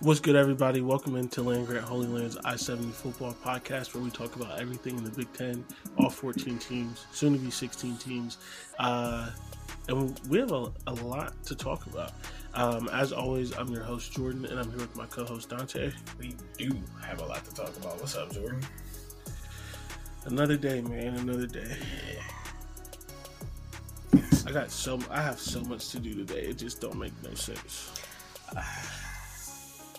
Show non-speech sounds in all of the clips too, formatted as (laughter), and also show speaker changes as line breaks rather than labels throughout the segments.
What's good, everybody? Welcome into Land Grant Holy Land's I 70 football podcast where we talk about everything in the Big Ten, all 14 teams, soon to be 16 teams. Uh, and we have a, a lot to talk about. Um, as always, I'm your host, Jordan, and I'm here with my co host, Dante.
We do have a lot to talk about. What's up, Jordan?
Another day, man, another day. I got so I have so much to do today. It just don't make no sense. (sighs)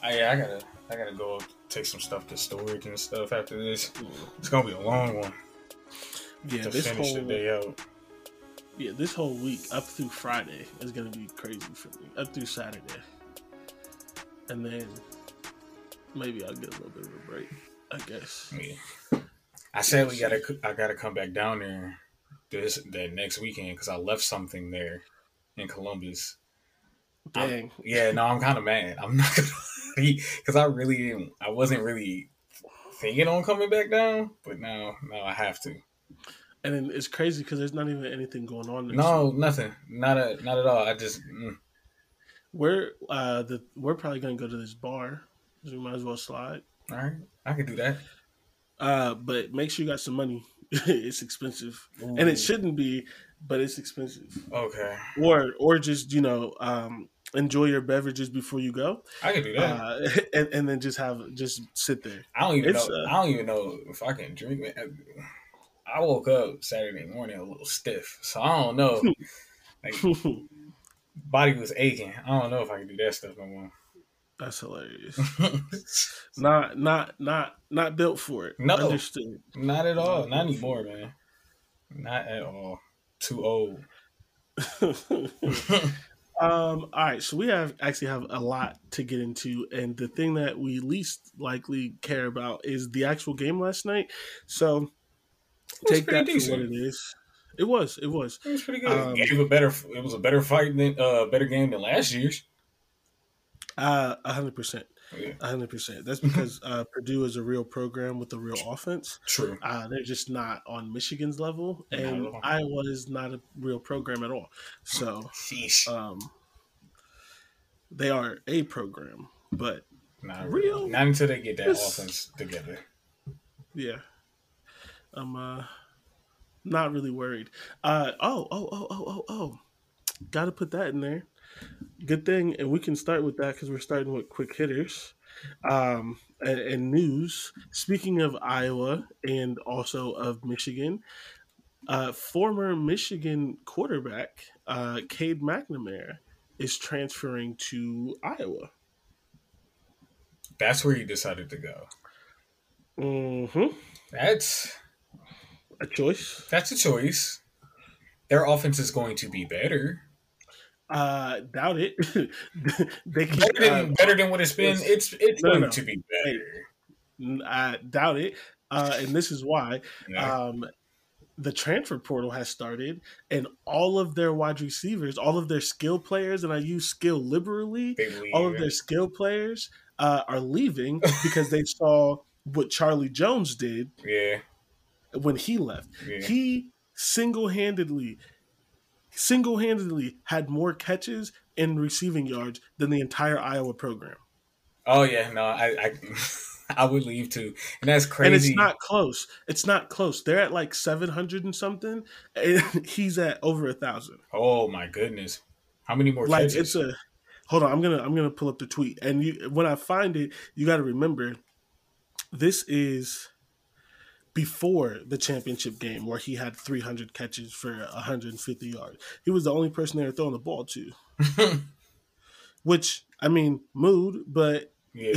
I, yeah, I gotta, I gotta go take some stuff to storage and stuff after this. It's gonna be a long one
Yeah,
to
this
finish
whole
the day out.
yeah this whole week up through Friday is gonna be crazy for me. Up through Saturday, and then maybe I'll get a little bit of a break. I guess.
Yeah. I said we gotta, I gotta come back down there this that next weekend because I left something there in Columbus.
Dang.
Yeah, no, I'm kind of mad. I'm not gonna (laughs) because I really didn't. I wasn't really thinking on coming back down, but now, now I have to.
And then it's crazy because there's not even anything going on.
No, nothing. Not a, not at all. I just. Mm.
we're uh the we're probably gonna go to this bar. So we might as well slide.
All right, I can do that.
Uh, but make sure you got some money. (laughs) it's expensive, and it shouldn't be, but it's expensive.
Okay,
Or or just you know um enjoy your beverages before you go,
I can do that.
uh, (laughs) and, and then just have just sit there.
I don't even
it's,
know.
uh,
I don't even know if I can drink. I woke up Saturday morning a little stiff, so I don't know. (laughs) like body was aching. I don't know if I can do that stuff no more.
That's hilarious. (laughs) not not not not built for it.
No.
Understood.
Not at all. Not anymore, man. Not at all. Too old.
Um, all right, so we have actually have a lot to get into, and the thing that we least likely care about is the actual game last night. So take
pretty
that for what it is. It was, it was.
It was pretty good.
Um,
Gave a better. It was a better fight than uh better game than last year's.
Uh, a hundred percent,
Yeah,
hundred percent. That's because uh, Purdue is a real program with a real offense.
true.
Uh, they're just not on Michigan's level, and. Iowa is not a real program at all. So, um, they are a program, but
Not
real-
Not until they get that offense together.
Yeah. I'm uh not really worried. Uh oh, oh, oh, oh, oh, oh. Gotta put that in there. Good thing, and we can start with that because we're starting with quick hitters. Um and, and news. Speaking of Iowa and also of Michigan, uh former Michigan quarterback, uh Cade McNamara is transferring to Iowa.
That's where he decided to go.
Mm-hmm.
That's
A choice.
that's a choice. Their offense is going to be better.
Uh, doubt it. (laughs) they keep,
Better than,
uh,
better than what it's been. It's it's
No,
going
no.
to be better.
I doubt it. Uh, and this is why.
Yeah.
Um, the transfer portal has started, and all of their wide receivers, all of their skill players, and I use skill liberally, all of their skill players uh, are leaving (laughs) because they saw what Charlie Jones did
yeah,
when he left.
Yeah.
He single handedly, single handedly had more catches and receiving yards than the entire Iowa program.
oh yeah, no, I I, (laughs) I would leave too, and that's crazy.
And it's not close. It's not close. They're at like 700 and something, and (laughs) he's at over a thousand.
oh my goodness, how many more
Like
catches?
it's a hold on, I'm gonna I'm gonna pull up the tweet. And you when I find it, you gotta remember this is before the championship game where he had 300 catches for 150 yards. He was the only person they were throwing the ball to. (laughs) Which I mean, mood, but
yeah,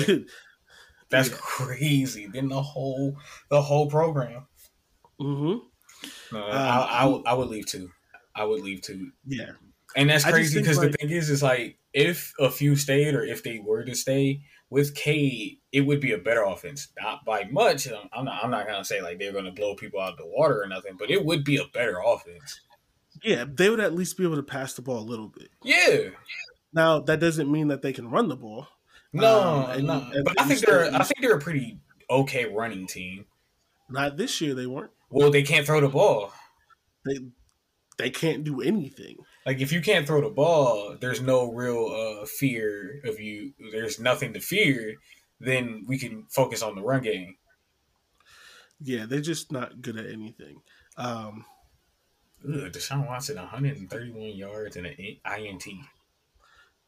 (laughs) that's
Yeah.
crazy. Then the whole the whole program.
hmm
No,
Uh,
I, I, would- I would leave too. I would leave too.
yeah.
And that's crazy because
like-
the thing is, is like if a few stayed or if they were to stay with K, it would be a better offense. Not by much. I'm- not. I'm not gonna say like they're gonna blow people out of the water or nothing, but it would be a better offense.
Yeah, they would at least be able to pass the ball a little bit.
Yeah.
Now that doesn't mean that they can run the ball.
No,
Um, and-
no.
and
but I think they're. I think they're a pretty okay running team.
Not this year they weren't.
Well, they can't throw the ball.
They they can't do anything.
Like if you can't throw the ball, there's no real uh, fear of you. There's nothing to fear. Then we can focus on the run game.
Yeah, they're just not good at anything. Um,
Ugh, Deshaun Watson, 131 yards and an INT.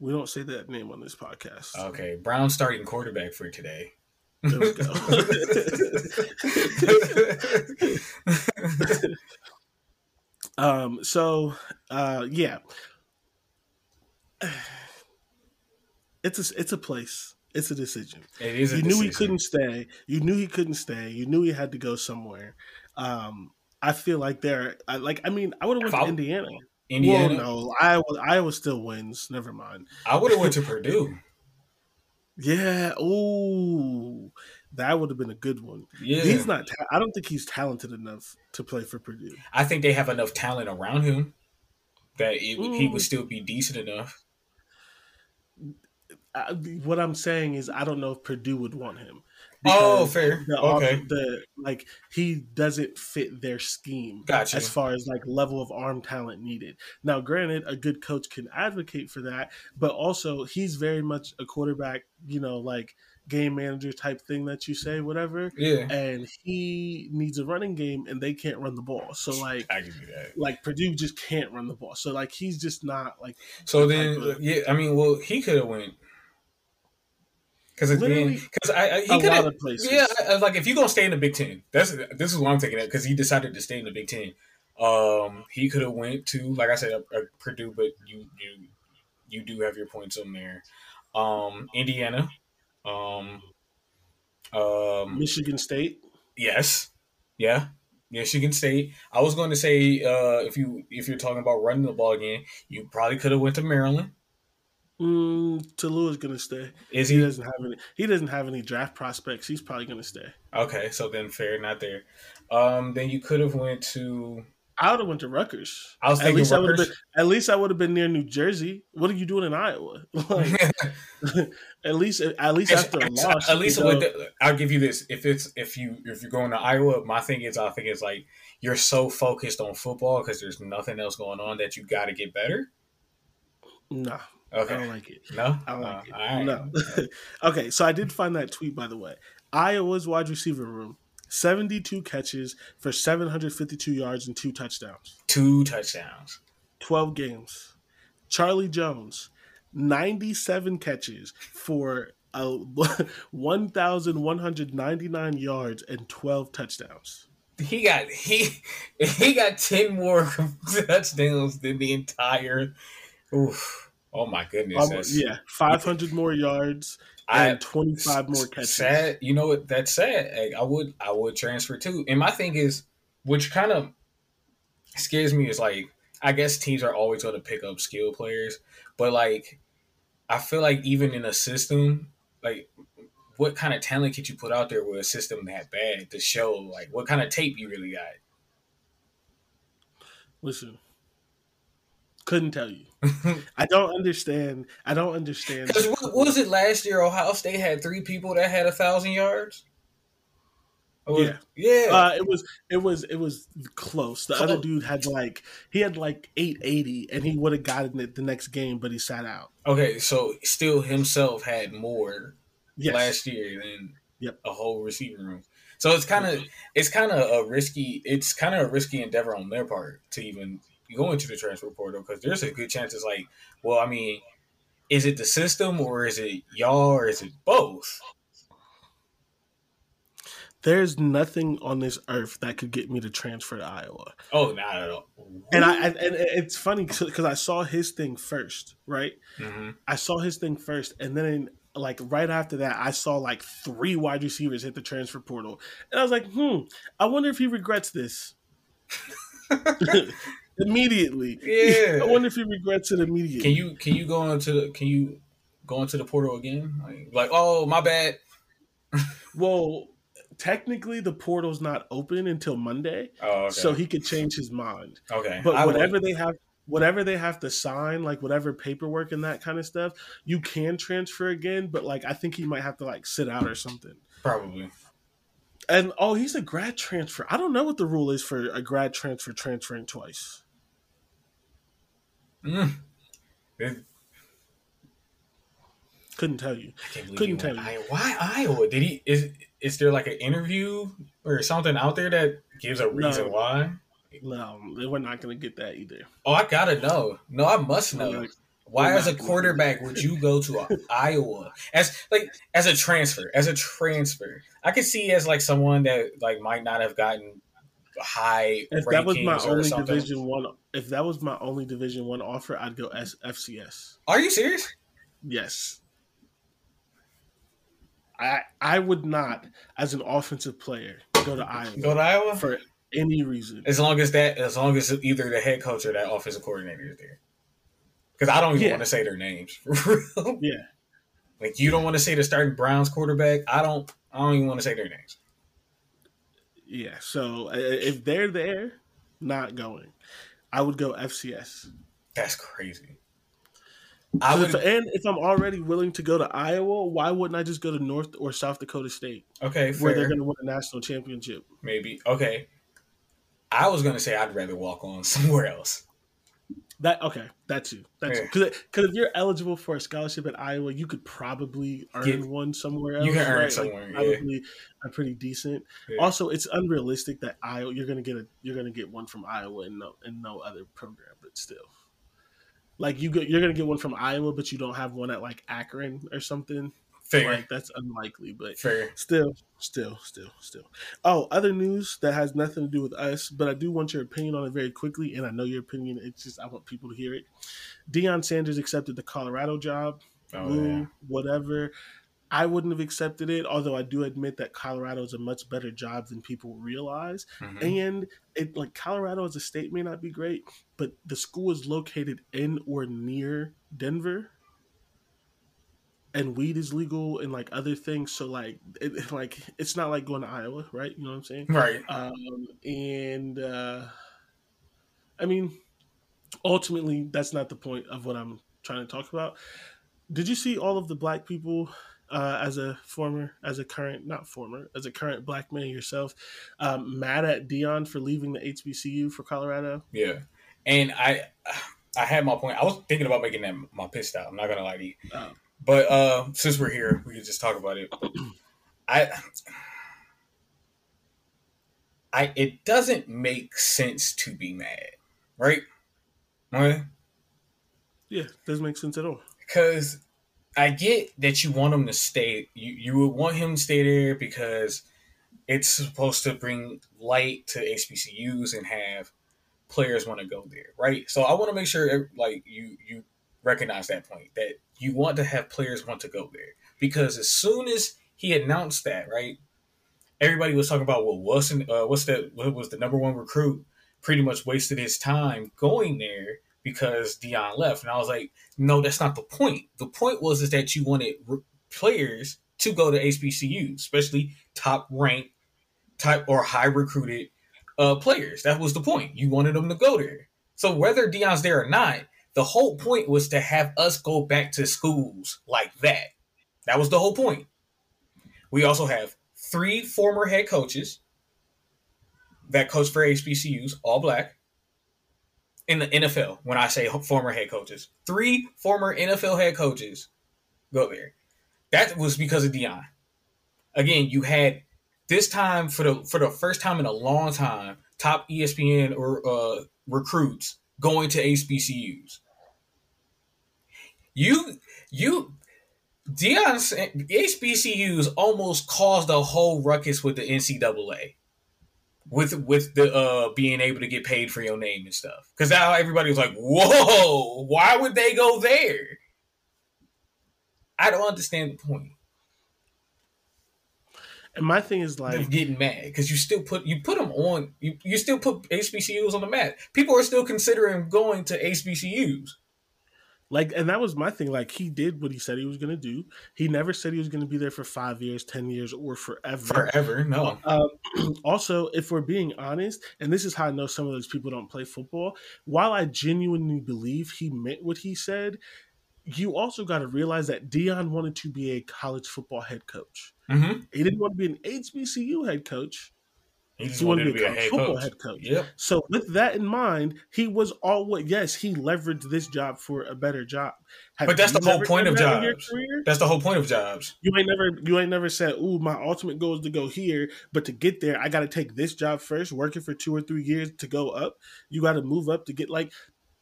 we don't say that name on this podcast.
Okay, Brown starting quarterback for today.
There we go. (laughs) (laughs) (laughs) um, so uh, yeah, (sighs) it's a it's a place. It's a decision.
it is. A
you knew he couldn't stay. You knew he couldn't stay. You knew he had to go somewhere. Um, I feel like they're I, like. I mean, I would have went to Indiana.
Indiana.
Well, no, Iowa. Iowa still wins. Never mind.
I would have went to Purdue. (laughs)
Yeah. Ooh, that would have been a good one.
Yeah,
He's not. Ta- I don't think he's talented enough to play for Purdue.
I think they have enough talent around him that it, would he
Mm.
would still be decent enough.
I, what I'm saying is, I don't know if Purdue would want him.
Oh, fair.
The,
Okay.
The like he doesn't fit their scheme.
Gotcha.
As far as like level of arm talent needed. Now, granted, a good coach can advocate for that, but also he's very much a quarterback. You know, like game manager type thing that you say, whatever.
Yeah,
And he needs a running game, and they can't run the ball. So like.
I can do that.
Like Purdue just can't run the ball, so like he's just not like
So
the
then,
of-
yeah, I mean, well, he could have went because
Literally,
because I, I he could have yeah like if you gonna stay in the Big Ten, that's this is what I'm thinking of because he decided to stay in the Big Ten. Um, he could have went to like I said, uh, uh, Purdue, but you you you do have your points on there. Um, Indiana, um, um,
Michigan State.
Yes. Yeah. Michigan State. I was going to say uh, if you if you're talking about running the ball again, you probably could have went to Maryland.
Mm, Taulia's gonna stay.
Is
He
he?
doesn't have any. He doesn't have any draft prospects. He's probably gonna stay.
Okay, so then fair, not there. Um, then you could have went to.
I would have went to Rutgers.
I was
at least I would have been. At least I would have been near New Jersey. What are you doing in Iowa? (laughs) Like, (laughs) (laughs) at least, at least after a loss,
At least with
go-
the, I'll give you this. If it's if you if you're going to Iowa, my thing is I think it's like you're so focused on football because there's nothing else going on that you got to get better.
nah, I don't like it.
no,
I don't like
Uh,
it.
right.
No. okay, so I did find that tweet by the way. Iowa's wide receiver room, seventy-two catches for seven hundred fifty-two yards and two touchdowns.
two touchdowns.
12 games. Charlie Jones, 97 catches for uh, (laughs) 1,199 yards and 12 touchdowns.
He got he he got ten more (laughs) touchdowns than the entire. Oof. Oh my goodness!
Yeah, 500 more yards
I-
and 25 more catches.
Sad, you know what? That's sad. Like, I would, I would transfer too. And my thing is, which kind of scares me, is like, I guess teams are always going to pick up skill players, but like, I feel like even in a system, like what kind of talent could you put out there with a system that bad to show like what kind of tape you really got?
Listen, couldn't tell you. (laughs) I don't understand. I don't understand.
Because what was it last year? Ohio State had three people that had a thousand yards. Was,
yeah,
yeah.
Uh, it was it was it was close. The close. other dude had like he had like eight eighty, and he would have gotten it the next game, but he sat out.
Okay, so still himself had more
yes.
last year than
yep.
a whole receiving room. So it's kind of it's kind of a risky it's kind of a risky endeavor on their part to even go into the transfer portal because there's a good chance it's like, well, I mean, is it the system or is it y'all or is it both?
There's nothing on this earth that could get me to transfer to Iowa.
Oh, not at all.
And I and it's funny because I saw his thing first, right?
Mm-hmm.
I saw his thing first, and then like right after that, I saw like three wide receivers hit the transfer portal, and I was like, hmm, I wonder if he regrets this. (laughs) (laughs) immediately.
Yeah.
I wonder if he regrets it immediately.
Can you can you go into the can you go into the portal again? Like, like oh my bad. (laughs)
well, technically the portal's not open until Monday.
Oh, okay.
So he could change his mind.
Okay.
But
I
whatever
would.
they have whatever they have to sign, like whatever paperwork and that kind of stuff, you can transfer again, but like I think he might have to like sit out or something.
Probably.
And oh, he's a grad transfer. I don't know what the rule is for a grad transfer transferring twice.
Mm. It,
Couldn't tell you.
Couldn't
tell you.
Iowa. Why Iowa? Did he is is there like an interview or something out there that gives a reason
No.
why?
No, we're not going to get that either.
Oh, I gotta know. No, I must know. Why, as a quarterback, would you go to (laughs) Iowa as like as a transfer? As a transfer, I could see as like someone that like might not have gotten high
If that was my only. Division One, if that was my only Division One offer, I'd go S- FCS.
Are you serious?
Yes. I I would not, as an offensive player, go to Iowa
Go to Iowa
for any reason.
as long as that, as long as either the head coach or that offensive coordinator is there. Because I don't even
Yeah.
want to say their names. (laughs) Real.
Yeah.
Like you don't want to say the starting Browns quarterback. I don't. I don't even want to say their names.
Yeah. So uh, if they're there, not going. I would go FCS.
That's crazy. I would.
if- and if I'm already willing to go to Iowa, why wouldn't I just go to North or South Dakota State,
Okay, fair.
where they're going to win a national championship?
Maybe. Okay. I was gonna say I'd rather walk on (laughs) somewhere else.
That okay, that's you. That's
Yeah.
because because if you're eligible for a scholarship at Iowa, you could probably earn
Get-
one somewhere else.
you can earn
right?
somewhere, yeah.
probably a pretty decent.
Yeah.
Also, it's unrealistic that Iowa you're gonna get a you're gonna get one from Iowa and no and no other program, but still, like you get, you're gonna get one from Iowa, but you don't have one at like Akron or something.
Fair.
Like that's unlikely, but
Fair.
Still, still, still, still. Oh, other news that has nothing to do with us, but I do want your opinion on it very quickly, and I know your opinion. It's just I want people to hear it. Deion Sanders accepted the Colorado job.
Oh,
Woo,
yeah.
whatever. I wouldn't have accepted it, although I do admit that Colorado is a much better job than people realize.
Mhm.
And it like Colorado as a state may not be great, but the school is located in or near Denver. And weed is legal and like other things, so like it, (laughs) like it's not like going to Iowa, right? You know what I'm saying?
Right.
Um, and uh, I mean, ultimately, that's not the point of what I'm trying to talk about. Did you see all of the black people uh, as a former, as a current, not former, as a current black man yourself, um, mad at Deion for leaving the HBCU for Colorado?
Yeah. And I, I had my point. I was thinking about making that my piss stop. I'm not gonna lie to you.
Oh.
But uh, since we're here, we can just talk about it. I, I, it doesn't make sense to be mad, right? Right?
Yeah, doesn't make sense at all.
because I get that you want him to stay. You you would want him to stay there because it's supposed to bring light to HBCUs and have players want to go there, right? So I want to make sure like you you recognize that point that you want to have players want to go there because as soon as he announced that, right, everybody was talking about well, in, uh, what's that? What was the number one recruit? Pretty much wasted his time going there because Deion left, and I was like, no, that's not the point. The point was is that you wanted re- players to go to HBCU, especially top ranked, type or high recruited uh, players. That was the point. You wanted them to go there. So whether Deion's there or not, the whole point was to have us go back to schools like that. That was the whole point. We also have three former head coaches that coach for HBCUs, all black, in the NFL. When I say former head coaches, three former NFL head coaches go there. That was because of Deion. Again, you had this time for the for the first time in a long time, top ESPN or uh, recruits going to HBCUs. You you Deion's HBCUs almost caused a whole ruckus with the NCAA. With with the uh being able to get paid for your name and stuff. Because now everybody was like, whoa, why would they go there? I don't understand the point.
And my thing is like
They're getting mad because you still put you put them on you you still put HBCUs on the map. People are still considering going to HBCUs.
Like, and that was my thing. Like, he did what he said he was going to do. He never said he was going to be there for five years, 10 years, or forever.
Forever, no.
Um, (clears throat) also, if we're being honest, and this is how I know some of those people don't play football, while I genuinely believe he meant what he said, you also got to realize that Deion wanted to be a college football head coach.
Mm-hmm.
He didn't want to be an HBCU head coach.
He just
He
wanted,
wanted
to be a head
football
coach.
head coach.
Yep.
So with that in mind, he was all what? Yes, he leveraged this job for a better job. Have
But that's the whole point of
that
jobs. That's the whole point of jobs.
You ain't never, you ain't never said, "Ooh, my ultimate goal is to go here," but to get there, I got to take this job first, working for two or three years to go up. You got to move up to get like.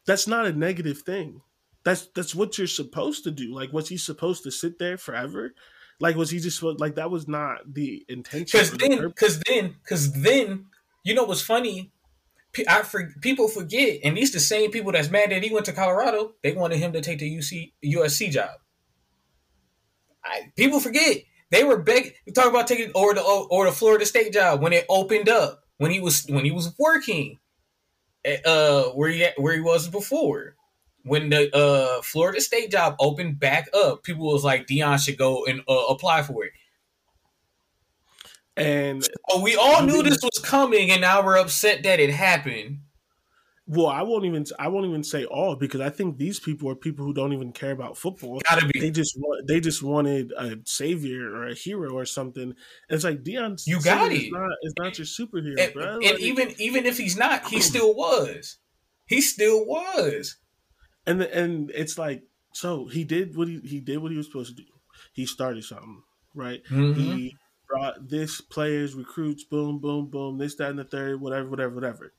That's not a negative thing. That's that's what you're supposed to do. Like, was he supposed to sit there forever? Like, was he just like that? Was not the intention.
Because then, because then, because then, you know what's funny? I for, people forget, and these the same people that's mad that he went to Colorado. They wanted him to take the UC USC job. I, people forget they were begging. You talk about taking or the or the Florida State job when it opened up when he was when he was working, at, uh, where he where he was before. When the uh, Florida State job opened back up, people was like Deion should go and uh, apply for it.
and
Oh, we all knew this was coming, and now we're upset that it happened.
Well, I won't even I won't even say all because I think these people are people who don't even care about football.
Gotta be.
They just want they just wanted a savior or a hero or something. And it's like Deion,
You got it.
Is not, is not your superhero,
And,
bro.
and
Like-
even even if he's not, he still was. He still was.
And the, and it's like so he did what he he did what he was supposed to do. He started something, right?
Mhm.
He brought this players, recruits, boom, boom, boom, this, that, and the third, whatever, whatever, whatever.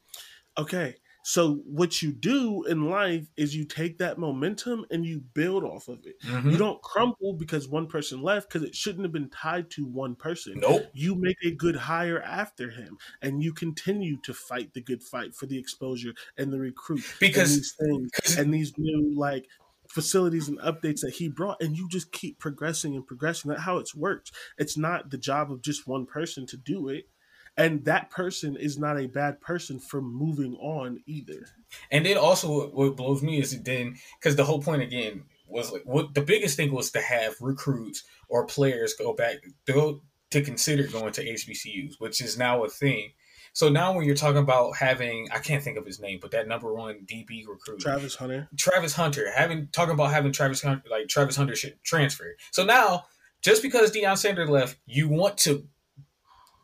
Okay. So what you do in life is you take that momentum and you build off of it.
Mhm.
You don't crumble because one person left because it shouldn't have been tied to one person.
Nope.
You make a good hire after him and you continue to fight the good fight for the exposure and the recruit
Because-
and these things and these new like facilities and updates that he brought and you just keep progressing and progressing. That's how it's worked It's not the job of just one person to do it. And that person is not a bad person for moving on either.
And then also, what, blows me is then because the whole point again was like what the biggest thing was to have recruits or players go back go to consider going to HBCUs, which is now a thing. So now when you're talking about having, I can't think of his name, but that number one DB recruit,
Travis Hunter.
Travis Hunter, having talking about having Travis Hunter, like Travis Hunter should transfer. So now, just because Deion Sanders left, you want to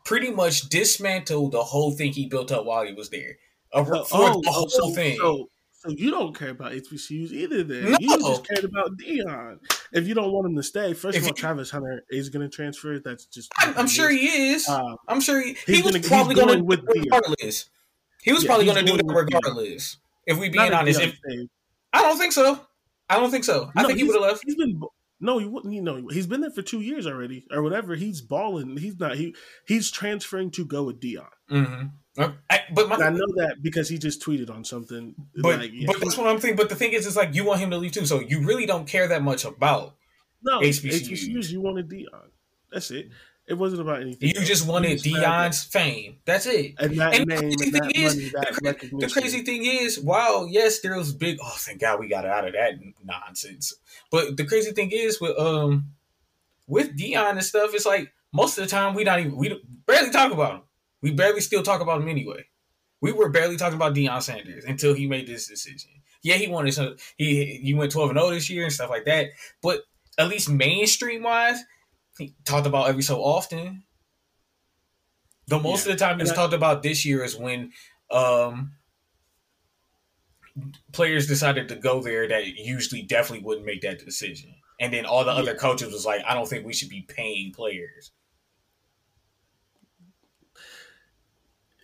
pretty much dismantled the whole thing he built up while he was there. Uh, for
Oh,
the whole
so,
thing.
So, so you don't care about HBCUs either then.
No.
You just cared about Deion. If you don't want him to stay, first
If
of all, Travis Hunter is going to transfer. That's just.
I'm, I'm sure he is.
Uh,
I'm sure he, he was
gonna-
probably going to do
with Deion.
regardless. He was
Yeah,
probably going to do that
with Deion.
regardless. If we
not
being
if
honest, if. I don't think so. I don't think so. I
No,
think he would have left.
He's been no, he wouldn't. You know, he's been there for two years already, or whatever. He's balling. He's not. He he's transferring to go with Deion.
Mm-hmm. I, but my,
I know that because he just tweeted on something.
but
like, yeah,
but that's what I'm thinking. But the thing is, it's like you want him to leave too, so you really don't care that much about.
no
HBCUs.
HBCUs. You wanted Deion. That's it. It wasn't about anything.
You
else.
just wanted
just
Deion's fame. That's it.
And that
And the
name
crazy
and
thing
that
is,
money, that
the, the crazy thing is, wow, yes, there was big. Oh, thank God we got out of that nonsense. But the crazy thing is, with um, with Deion and stuff, it's like most of the time we not even we barely talk about him. We barely still talk about him anyway. We were barely talking about Deion Sanders until he made this decision. Yeah, he wanted some. He he went twelve and zero this year and stuff like that. But at least mainstream wise, talked about every so often. The most yeah. of the time he's talked about this year is when um, players decided to go there that usually definitely wouldn't make that decision. And then all the yeah. other coaches was like, I don't think we should be paying players.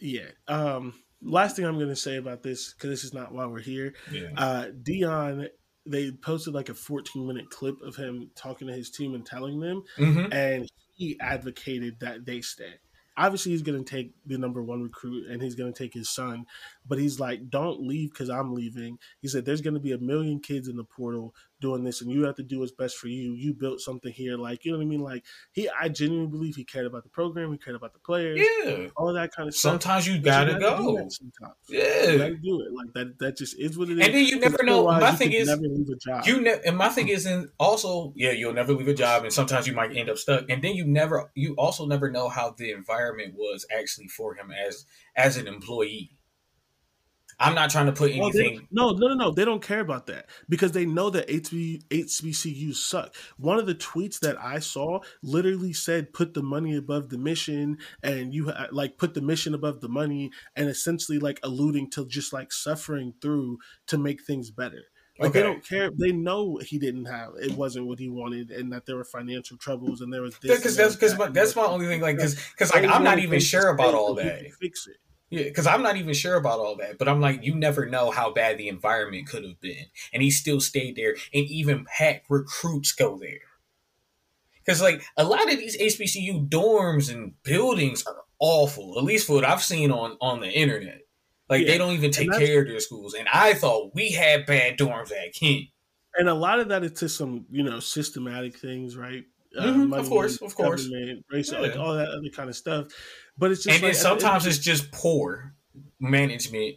Yeah. Um, last thing I'm going to say about this, because this is not why we're here. Yeah. Uh, Deion, they posted like a 14 minute clip of him talking to his team and telling them, mm-hmm. and he advocated that they stay. Obviously he's going to take the number one recruit and he's going to take his son but he's like don't leave because i'm leaving. He said there's going to be a million kids in the portal doing this and you have to do what's best for you. You built something here like you know what i mean? Like he i genuinely believe he cared about the program he cared about the players
yeah.
all that kind of
sometimes
stuff
you gotta, you gotta go.
sometimes.
Yeah.
you gotta do it. Like that that just is what it is.
and then you never know. My thing is never leave a job. you ne- and my thing is in also yeah you'll never leave a job and sometimes you might end up stuck. And then you never you also never know how the environment was actually for him as as an employee I'm not trying to put anything.
no, no, no, no. They don't care about that because they know that HB, HBCUs suck. One of the tweets that I saw literally said, "Put the money above the mission," and you uh, like put the mission above the money, and essentially like alluding to just like suffering through to make things better. Like okay. they don't care. They know he didn't have it wasn't what he wanted, and that there were financial troubles, and there was
this. Because that's because that. that's my only thing. Like because because like I'm not even sure about all that.
Fix it.
Yeah, because I'm not even sure about all that, but I'm like, you never know how bad the environment could have been, and he still stayed there, and even had recruits go there. Because like a lot of these HBCU dorms and buildings are awful, at least for what I've seen on on the internet. Like yeah. they don't even take care of their schools, and I thought we had bad dorms at Kent.
And a lot of that is to some you know systematic things, right?
Uh, mm-hmm, of course, of course,
race, yeah. like all that other kind of stuff. But it's just
and
like,
then sometimes it's just poor management.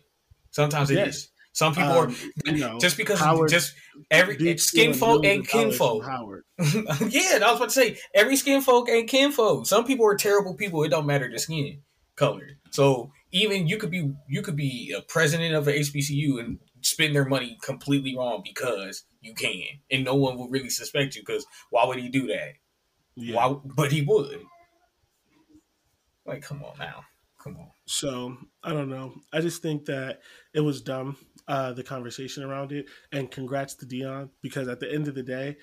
Sometimes it yes. is. Some people um, are you know, just because Howard, just every skin folk ain't kinfolk. Howard. (laughs) yeah, I was about to say every skin folk ain't kinfolk. Some people are terrible people. It don't matter the skin color. So even you could be you could be a president of an HBCU and spend their money completely wrong because you can, and no one will really suspect you. Because why would he do that? Yeah. Why? But he would. Like, come on now. Come on.
So I don't know. I just think that it was dumb, uh, the conversation around it. And congrats to Deion, because at the end of the day,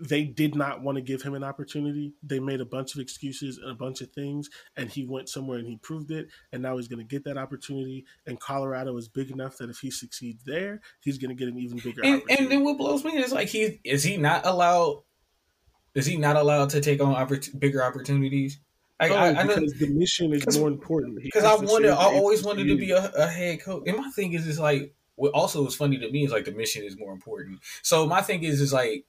they did not want to give him an opportunity. They made a bunch of excuses and a bunch of things, and he went somewhere and he proved it. And now he's going to get that opportunity. And Colorado is big enough that if he succeeds there, he's going to get an even bigger.
And, and, then what blows me is like he is he not allowed? Is he not allowed to take on oppor- bigger opportunities?
I, oh, I, I because the mission is more important.
Because I wanted, I always wanted to be a, a, head coach. And my thing is, is like, what also was funny to me is like the mission is more important. So my thing is, is like,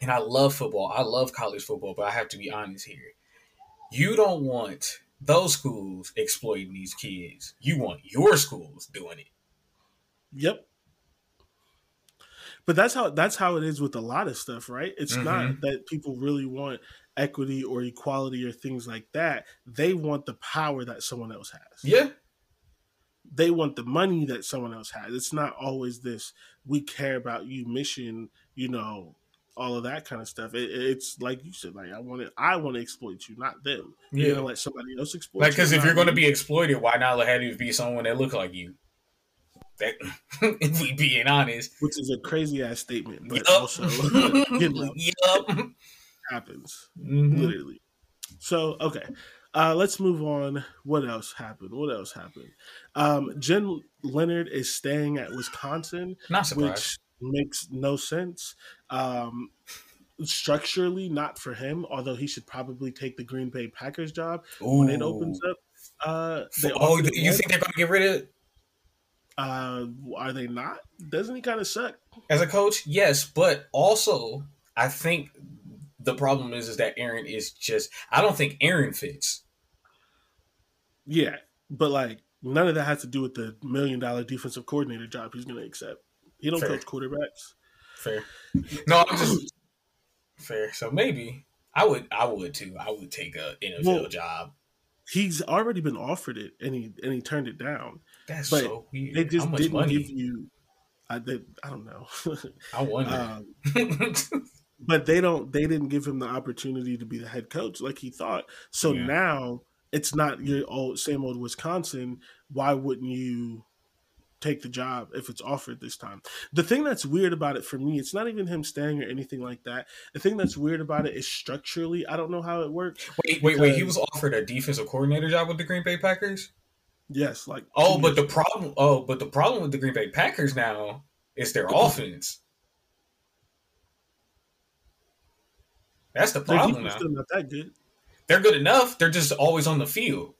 and I love football. I love college football, but I have to be honest here. You don't want those schools exploiting these kids. You want your schools doing it.
Yep. But that's how that's how it is with a lot of stuff, right? It's mm-hmm. not that people really want equity or equality or things like that. They want the power that someone else has.
Yeah.
They want the money that someone else has. It's not always this we care about you mission, you know, all of that kind of stuff. It, it's like you said, like I want to, I want to exploit you, not them. Yeah, you know, let somebody else exploit.
Like, because if you're going to be exploited, why not let have you be someone that look like you? That, (laughs) if we being honest,
which is a crazy ass statement, but yep. also, (laughs) you know, yep happens mm-hmm. literally. So okay, uh, let's move on. What else happened? What else happened? Um, Jim Leonard is staying at Wisconsin,
not
which makes no sense. Um, structurally, not for him. Although he should probably take the Green Bay Packers job Ooh. when it opens up. Uh,
oh, you think they're going to get rid of it?
Uh, are they not? Doesn't he kind of suck
as a coach? Yes, but also I think the problem is is that Aaron is just I don't think Aaron fits.
Yeah, but like none of that has to do with the million dollar defensive coordinator job he's going to accept. He don't fair. coach quarterbacks.
Fair. No, I'm just fair. So maybe I would, I would too. I would take a NFL
Well,
job.
He's already been offered it, and he and he turned it down.
That's
but
so weird.
They just didn't
money?
give you. I, they, I don't know.
I wonder. (laughs)
um, (laughs) but they don't. They didn't give him the opportunity to be the head coach like he thought. So
Yeah.
now it's not your old same old Wisconsin. Why wouldn't you take the job if it's offered this time? The thing that's weird about it for me, it's not even him staying or anything like that. The thing that's weird about it is structurally, I don't know how it works.
wait, wait, wait. He was offered a defensive coordinator job with the Green Bay Packers.
Yes, like
Oh, but the
ago.
problem. Oh, but the problem with the Green Bay Packers now is their offense. That's the problem now.
still not that good.
They're good enough. They're just always on the field.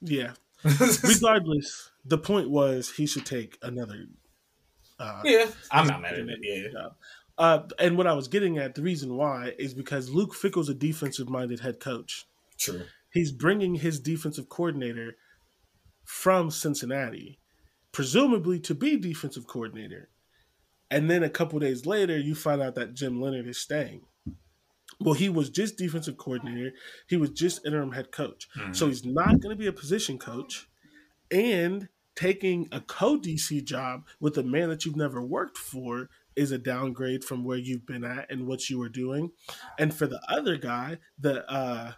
Yeah. (laughs) Regardless, the point was he should take another. Uh,
yeah, I'm not mad at it. Yeah,
job. Uh, and what I was getting at, the reason why is because Luke Fickell's a defensive minded head coach.
true.
He's bringing his defensive coordinator from Cincinnati, presumably to be defensive coordinator. And then a couple days later, you find out that Jim Leonard is staying. Well, he was just defensive coordinator. He was just interim head coach. So he's not going to be a position coach. And taking a co DC job with a man that you've never worked for is a downgrade from where you've been at and what you were doing. And for the other guy, the uh,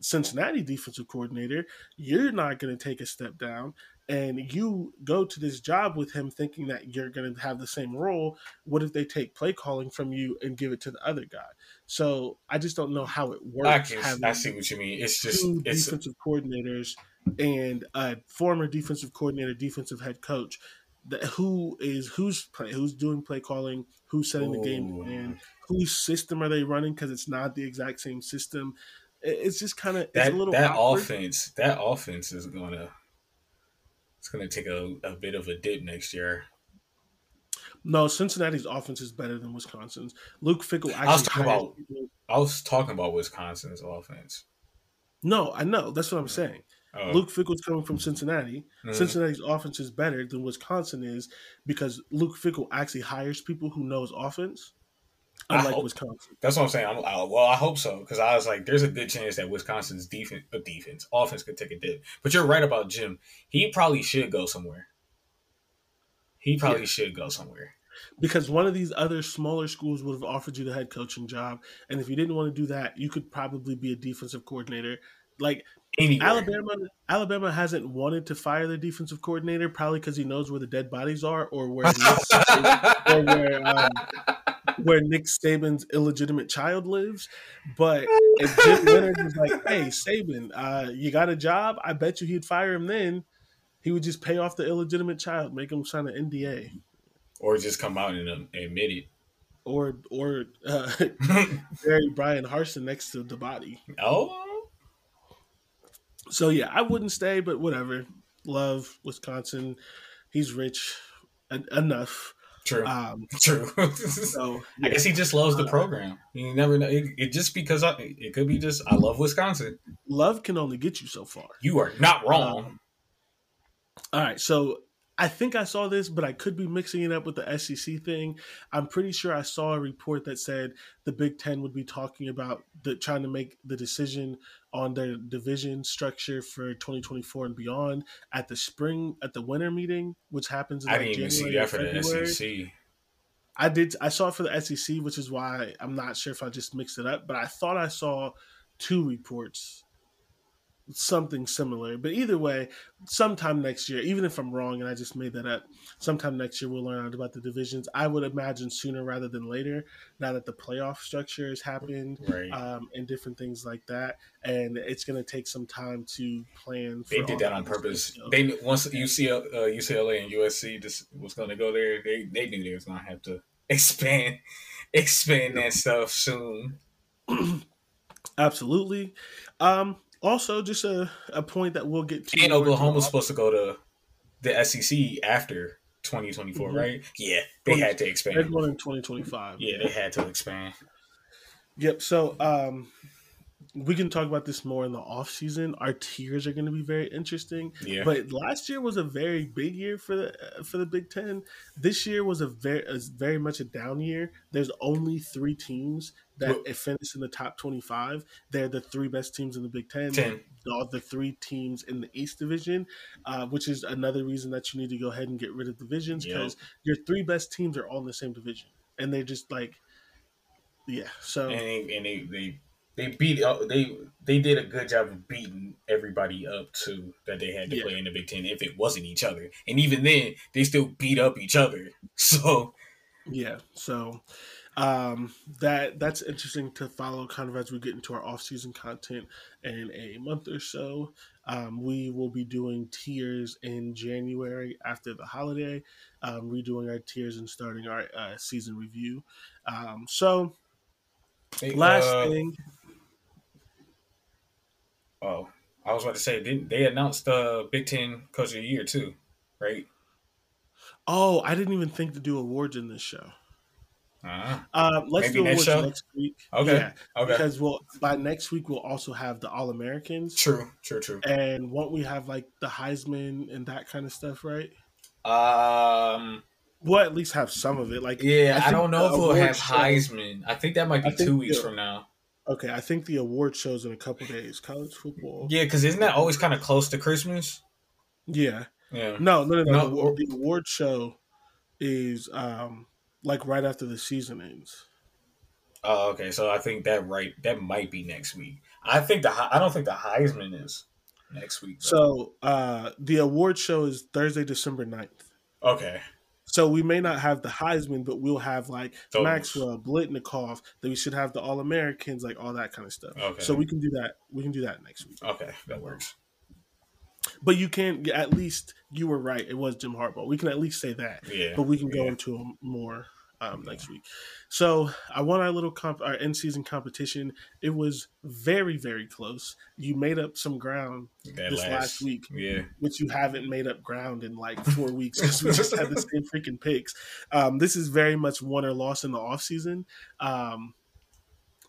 Cincinnati defensive coordinator, you're not going to take a step down. And you go to this job with him thinking that you're going to have the same role. What if they take play calling from you and give it to the other guy? So I just don't know how it works.
I, I see what you mean. It's just
two
it's
defensive coordinators and a former defensive coordinator, defensive head coach. That who is who's play, who's doing play calling, who's setting the game plan, oh. whose system are they running? Because it's not the exact same system. It's just kind of
that
a little
that
awkward.
offense. That offense is gonna. It's gonna take a, a bit of a dip next year.
No, Cincinnati's offense is better than Wisconsin's. Luke Fickell actually.
I was talking about-
people-
I was talking about Wisconsin's offense.
No, I know. That's what I'm saying.
Oh,
Luke Fickell's coming from Cincinnati.
Mhm.
Cincinnati's offense is better than Wisconsin is because Luke Fickell actually hires people who knows offense, unlike
hope-
Wisconsin.
That's what I'm saying. I'm, I, well, I hope so because I was like, there's a good chance that Wisconsin's defense, uh, defense, offense could take a dip. But you're right about Jim. He probably should go somewhere. He probably
Yeah.
should go somewhere.
Because one of these other smaller schools would have offered you the head coaching job, and if you didn't want to do that, you could probably be a defensive coordinator. Like
Anywhere.
Alabama, Alabama hasn't wanted to fire their defensive coordinator, probably because he knows where the dead bodies are, or where Nick, (laughs) or where um, where Nick Saban's illegitimate child lives. But if Jim Leonard was like, "Hey, Saban, uh, you got a job?" I bet you he'd fire him. Then he would just pay off the illegitimate child, make him sign an NDA,
or just come out and um, admit it.
or or uh, (laughs) bury Brian Harsin next to the body.
oh,
So yeah, I wouldn't stay, but whatever. Love Wisconsin. He's rich en- enough.
true,
Um, (laughs)
true.
so
I guess he just loves the program. You never know. It, it just because I, it could be just I love Wisconsin.
love can only get you so far.
You are not wrong.
Um, All right, so I think I saw this, but I could be mixing it up with the SEC thing. I'm pretty sure I saw a report that said the Big Ten would be talking about the trying to make the decision on their division structure for 2024 and beyond at the spring at the winter meeting, which happens. In
I
like
didn't even see
January
that for the SEC.
I did. I saw it for the SEC, which is why I'm not sure if I just mixed it up. But I thought I saw two reports, something similar. But either way, sometime next year, even if I'm wrong and I just made that up, sometime next year we'll learn about the divisions. I would imagine sooner rather than later. Now that the playoff structure has happened
Right.
um, and different things like that, and it's going to take some time to plan. For
They did that on purpose. They once UCL, uh, UCLA and USC just was going to go there. They they knew they was going to have to (laughs) expand expand that stuff soon. (clears throat)
Absolutely. Um, also, just a, a point that we'll get to.
And Oklahoma's supposed to go to the SEC after 2024,
Mhm.
right? Yeah, they had to expand.
They're going in 2025.
Yeah, they had to expand.
Yep. So, um, we can talk about this more in the off season. Our tiers are going to be very interesting.
Yeah.
But last year was a very big year for the uh, for the Big Ten. This year was a very very much a down year. There's only three teams that
Well-
finish in the top 25. They're the three best teams in the Big Ten.
Ten.
All the three teams in the East Division, uh, which is another reason that you need to go ahead and get rid of divisions
Yep.
because your three best teams are all in the same division, and they're just like, yeah. So
and they and they they, they beat uh, they they did a good job of beating everybody up too that they had to
Yeah.
play in the Big Ten if it wasn't each other, and even then they still beat up each other. (laughs) So
Yeah, so um, that that's interesting to follow kind of as we get into our off-season content in a month or so. Um, we will be doing tiers in January after the holiday, um, redoing our tiers and starting our uh, season review. Um, so
they,
last
uh,
thing,
Oh, I was about to say, didn't they announced the Big Ten Coach of the Year too, right?
oh, I didn't even think to do awards in this show.
Uh,
Um, let's
Maybe
do
next
awards
show?
next week.
Okay,
Yeah,
okay.
because we'll by next week we'll also have the All Americans.
true, true, true.
And won't we have like the Heisman and that kind of stuff, right?
Um,
We'll at least have some of it. Like,
yeah, I,
think
don't know if we'll have
show-
Heisman. I think that might be two weeks from now.
Okay, I think the award shows in a couple days. College football.
Yeah, because isn't that always kind of close to Christmas?
Yeah.
Yeah.
No, no, no, no.
No,
the, award, the award show is um like right after the season ends.
Oh, okay. So I think that right that might be next week. I think the I don't think the Heisman is next week. though.
So uh the award show is Thursday, December 9th.
okay,
So we may not have the Heisman, but we'll have like
Those.
Maxwell, Biletnikoff. Then we should have the All Americans, like all that kind of stuff.
Okay.
So we can do that. We can do that next week.
okay, that works.
But you can at least you were right. It was Jim Harbaugh. We can at least say that.
Yeah,
But we can go
yeah.
into 'em more um, next week. So I won our little comp, our end season competition. It was very very close. You made up some ground
That
this last week.
Yeah,
which you haven't made up ground in like four (laughs) weeks because we just had the same freaking picks. Um, this is very much won or lost in the offseason. Um,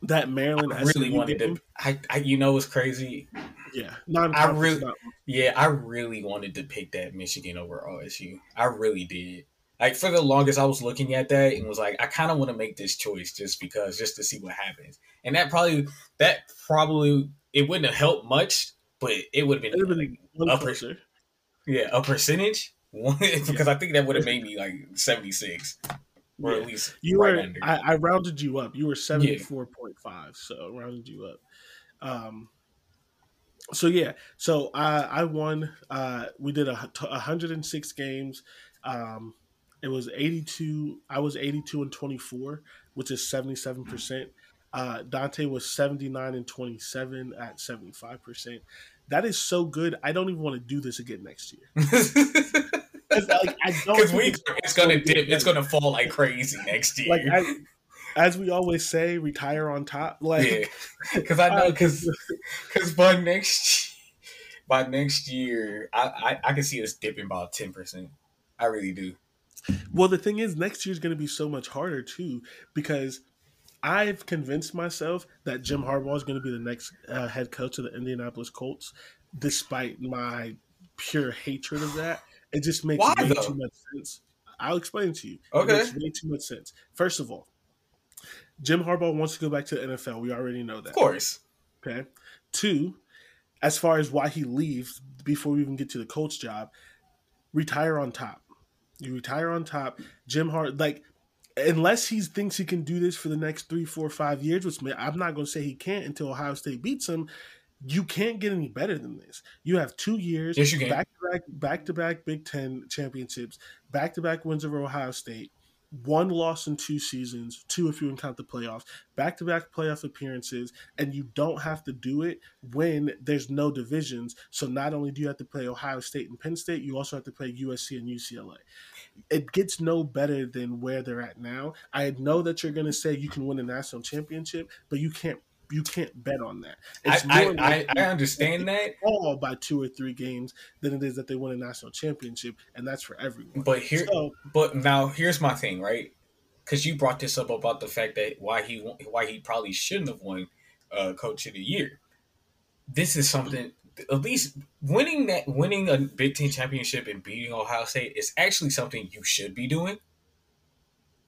that Maryland
I really wanted
game,
to. I, I you know what's crazy?
yeah,
I really- Yeah, I really wanted to pick that Michigan over OSU. I really did. Like for the longest, I was looking at that and was like, I kind of want to make this choice just because, just to see what happens. And that probably, that probably, it wouldn't have helped much, but it would have been,
been
Upper-
closer.
yeah, a percentage. (laughs) Because I think that would have made me like seventy six, or
Yeah.
at least
You
right
were
under.
I, I rounded you up. You were seventy four point five, so I rounded you up. Um, so yeah, so I I won. Uh, we did a hundred and six games. Um, it was eighty two. I was eighty two and twenty four, which is seventy seven percent. Uh, Dante was seventy nine and twenty seven at seventy five percent. That is so good. I don't even want to do this again next year. (laughs) 'Cause, I don't
Because
think
we,
it's
it's gonna dip. It's gonna fall like crazy next year.
like I, as we always say, retire on top. Like
yeah, because I know (laughs) because because by next by next year, I, I I can see us dipping about ten percent. I really do.
Well, the thing is, next year's going to be so much harder too because I've convinced myself that Jim Harbaugh is going to be the next uh, head coach of the Indianapolis Colts, despite my pure hatred of that. It just makes
Why,
way
though?
too much sense. I'll explain it to you.
Okay.
It makes way too much sense. First of all, Jim Harbaugh wants to go back to the NFL. We already know that.
Of course,
Okay. Two, as far as why he leaves before we even get to the coach job, retire on top. You retire on top. Jim Hart, like, unless he thinks he can do this for the next three, four, five years, which I'm not going to say he can't until Ohio State beats him. You can't get any better than this. You have two years,
Yes,
back to back, back to back Big Ten championships, back to back wins over Ohio State, one loss in two seasons, two if you count the playoffs, back to back playoff appearances, and you don't have to do it when there's no divisions. So not only do you have to play Ohio State and Penn State, you also have to play USC and UCLA. It gets no better than where they're at now. I know that you're going to say you can win a national championship, but you can't. You can't bet on that.
I
It's
I,
more
I,
likely
I understand that,
all by two or three games than it is that they win a national championship, and that's for everyone.
but here,
So-
but now here's my thing, right? Because you brought this up about the fact that why he why he probably shouldn't have won uh, Coach of the Year. this is something. At least winning that, winning a Big Ten championship and beating Ohio State is actually something you should be doing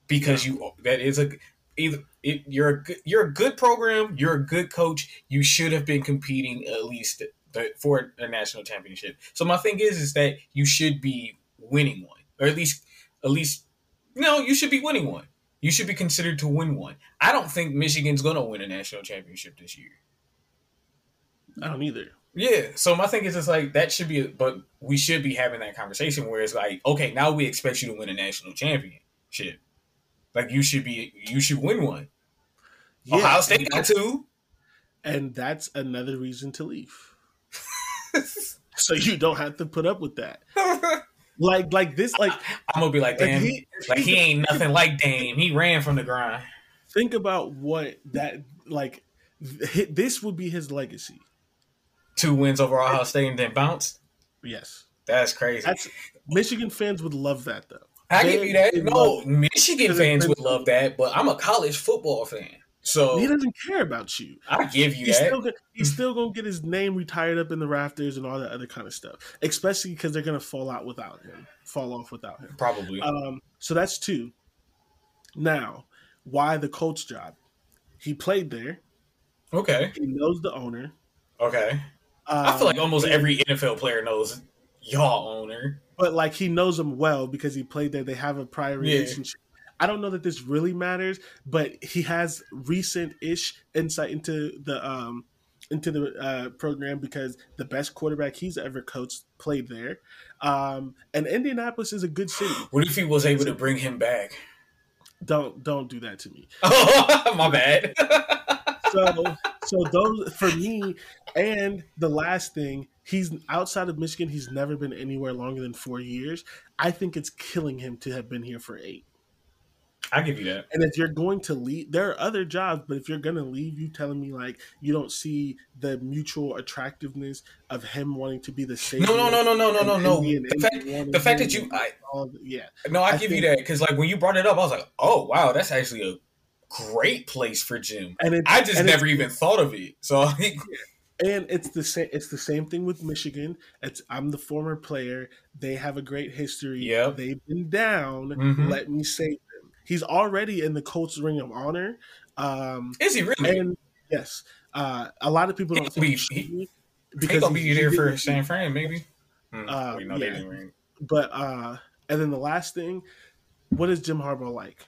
because you that is a either it, you're a good, you're a good program, you're a good coach. You should have been competing at least the, for a national championship. So my thing is, is that you should be winning one, or at least at least no, you should be winning one. You should be considered to win one. I don't think Michigan's going to win a national championship this year.
I don't either.
Yeah, so my thing is, it's like that should be, but we should be having that conversation where it's like, okay, now we expect you to win a national championship. Like you should be, you should win one. Yeah, Ohio State got two,
and that's another reason to leave. so you don't have to put up with that. Like, like this, like
I'm gonna be like, damn, like he, like he ain't nothing like Dame. He ran from the grind.
Think about what that like. This would be his legacy.
Two wins over Ohio State and then bounce.
Yes,
that's crazy. That's
Michigan fans would love that though.
I they, give you that. No, Michigan fans would love that, but I'm a college football fan. So
he doesn't care about you.
I give you
he's
that.
Still gonna, he's still gonna get his name retired up in the rafters and all that other kind of stuff. Especially because they're gonna fall out without him, fall off without him.
Probably.
Um, so that's two. Now, why the coach job? He played there.
Okay.
He knows the owner.
Okay. Um, I feel like almost every NFL player knows y'all owner.
But like he knows him well because he played there. They have a prior relationship. I don't know that this really matters, but he has recent-ish insight into the um into the uh, program because the best quarterback he's ever coached played there. Um, and Indianapolis is a good city.
What if he was able to bring him back?
Don't don't do that to me.
Oh, (laughs) My bad.
so so those for me, and the last thing, he's outside of Michigan. He's never been anywhere longer than four years. I think it's killing him to have been here for eight.
I give you that.
And if you're going to leave, there are other jobs, but if you're going to leave, you telling me like you don't see the mutual attractiveness of him wanting to be the same.
No, no, no, no, no, no, no, no. The fact, the fact that you, I,
yeah,
no, I, I give think, you that because like when you brought it up, I was like, oh wow, that's actually a great place for Jim. And I just never even thought of it. So. (laughs)
and it's the same. It's the same thing with Michigan. It's I'm the former player. They have a great history.
Yeah,
they've been down. Mm-hmm. Let me say them. He's already in the Colts Ring of Honor. Um,
Is he really?
And yes, uh, a lot of people don't think
be, he, because he'll be there for San Fran, maybe. Hmm. Uh, Wait, no,
yeah. But uh, and then the last thing, what is Jim Harbaugh like?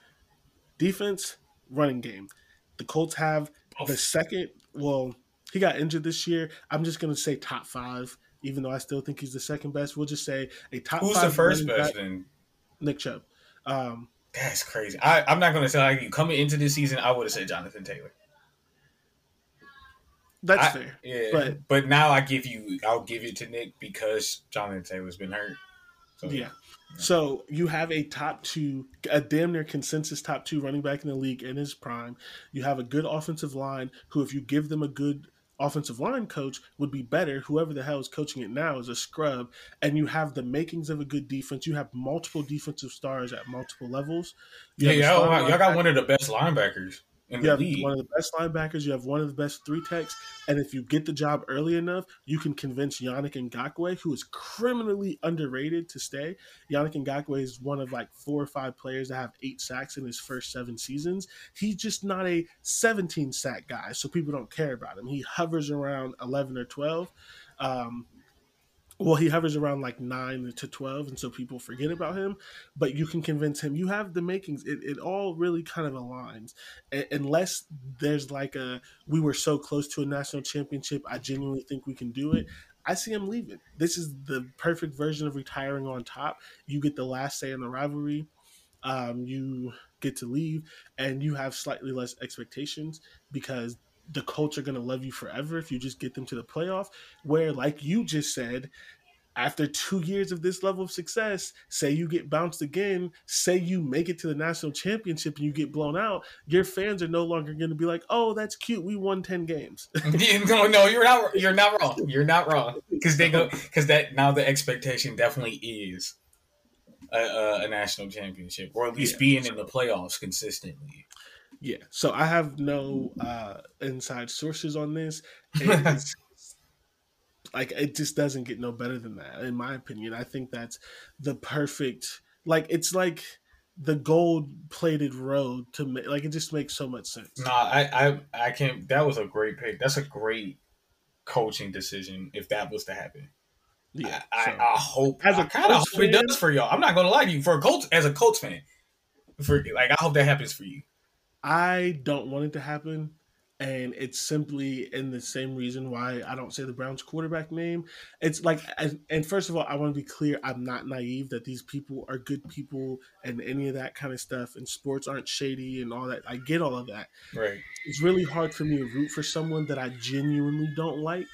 Defense, running game. The Colts have oh. the second. Well, he got injured this year. I'm just gonna say top five, even though I still think he's the second best. We'll just say a top.
Who's the first best? Then
Nick Chubb. Um,
that's crazy. I, am not going to say like you coming into this season. I would have said Jonathan Taylor.
That's
I,
fair.
Yeah, but but now I give you, I'll give it to Nick because Jonathan Taylor's been hurt.
So, yeah. Yeah. So you have a top two, a damn near consensus top two running back in the league in his prime. You have a good offensive line who, if you give them a good offensive line coach would be better. Whoever the hell is coaching it now is a scrub, and you have the makings of a good defense. You have multiple defensive stars at multiple levels.
You yeah, y'all, y'all got one of the best linebackers in
you have
league.
one of the best linebackers. You have one of the best three techs, and if you get the job early enough, you can convince Yannick Ngakoue, who is criminally underrated, to stay. Yannick Ngakoue is one of like four or five players that have eight sacks in his first seven seasons. He's just not a 17 sack guy, so people don't care about him. He hovers around 11 or 12. Um, well, he hovers around like nine to twelve, and so people forget about him. But you can convince him. You have the makings. It, it all really kind of aligns, a- unless there's like a we were so close to a national championship. I genuinely think we can do it. I see him leaving. This is the perfect version of retiring on top. You get the last say in the rivalry. Um, you get to leave, and you have slightly less expectations because the Colts are going to love you forever if you just get them to the playoff. Where, like you just said, after two years of this level of success, say you get bounced again, say you make it to the national championship and you get blown out, your fans are no longer going to be like, "Oh, that's cute. We won ten games." (laughs)
no, no, you're not. You're not wrong. You're not wrong because they go because that now the expectation definitely is a, a, national championship or at least yeah. being in the playoffs consistently.
Yeah. So I have no uh, inside sources on this. (laughs) Like it just doesn't get no better than that, in my opinion. I think that's the perfect. Like it's like the gold plated road to make. Like it just makes so much sense.
Nah, I, I, I can't. That was a great pick. That's a great coaching decision if that was to happen.
Yeah,
I,
so-
I, I hope.
As a
I kind of hope it does for y'all. I'm not gonna lie to you. For a Colts, as a Colts fan, for like, I hope that happens for you.
I don't want it to happen. And it's simply in the same reason why I don't say the Browns quarterback name. It's like, and, first of all, I want to be clear I'm not naive that these people are good people and any of that kind of stuff, and sports aren't shady and all that. I get all of that.
Right.
It's really hard for me to root for someone that I genuinely don't like,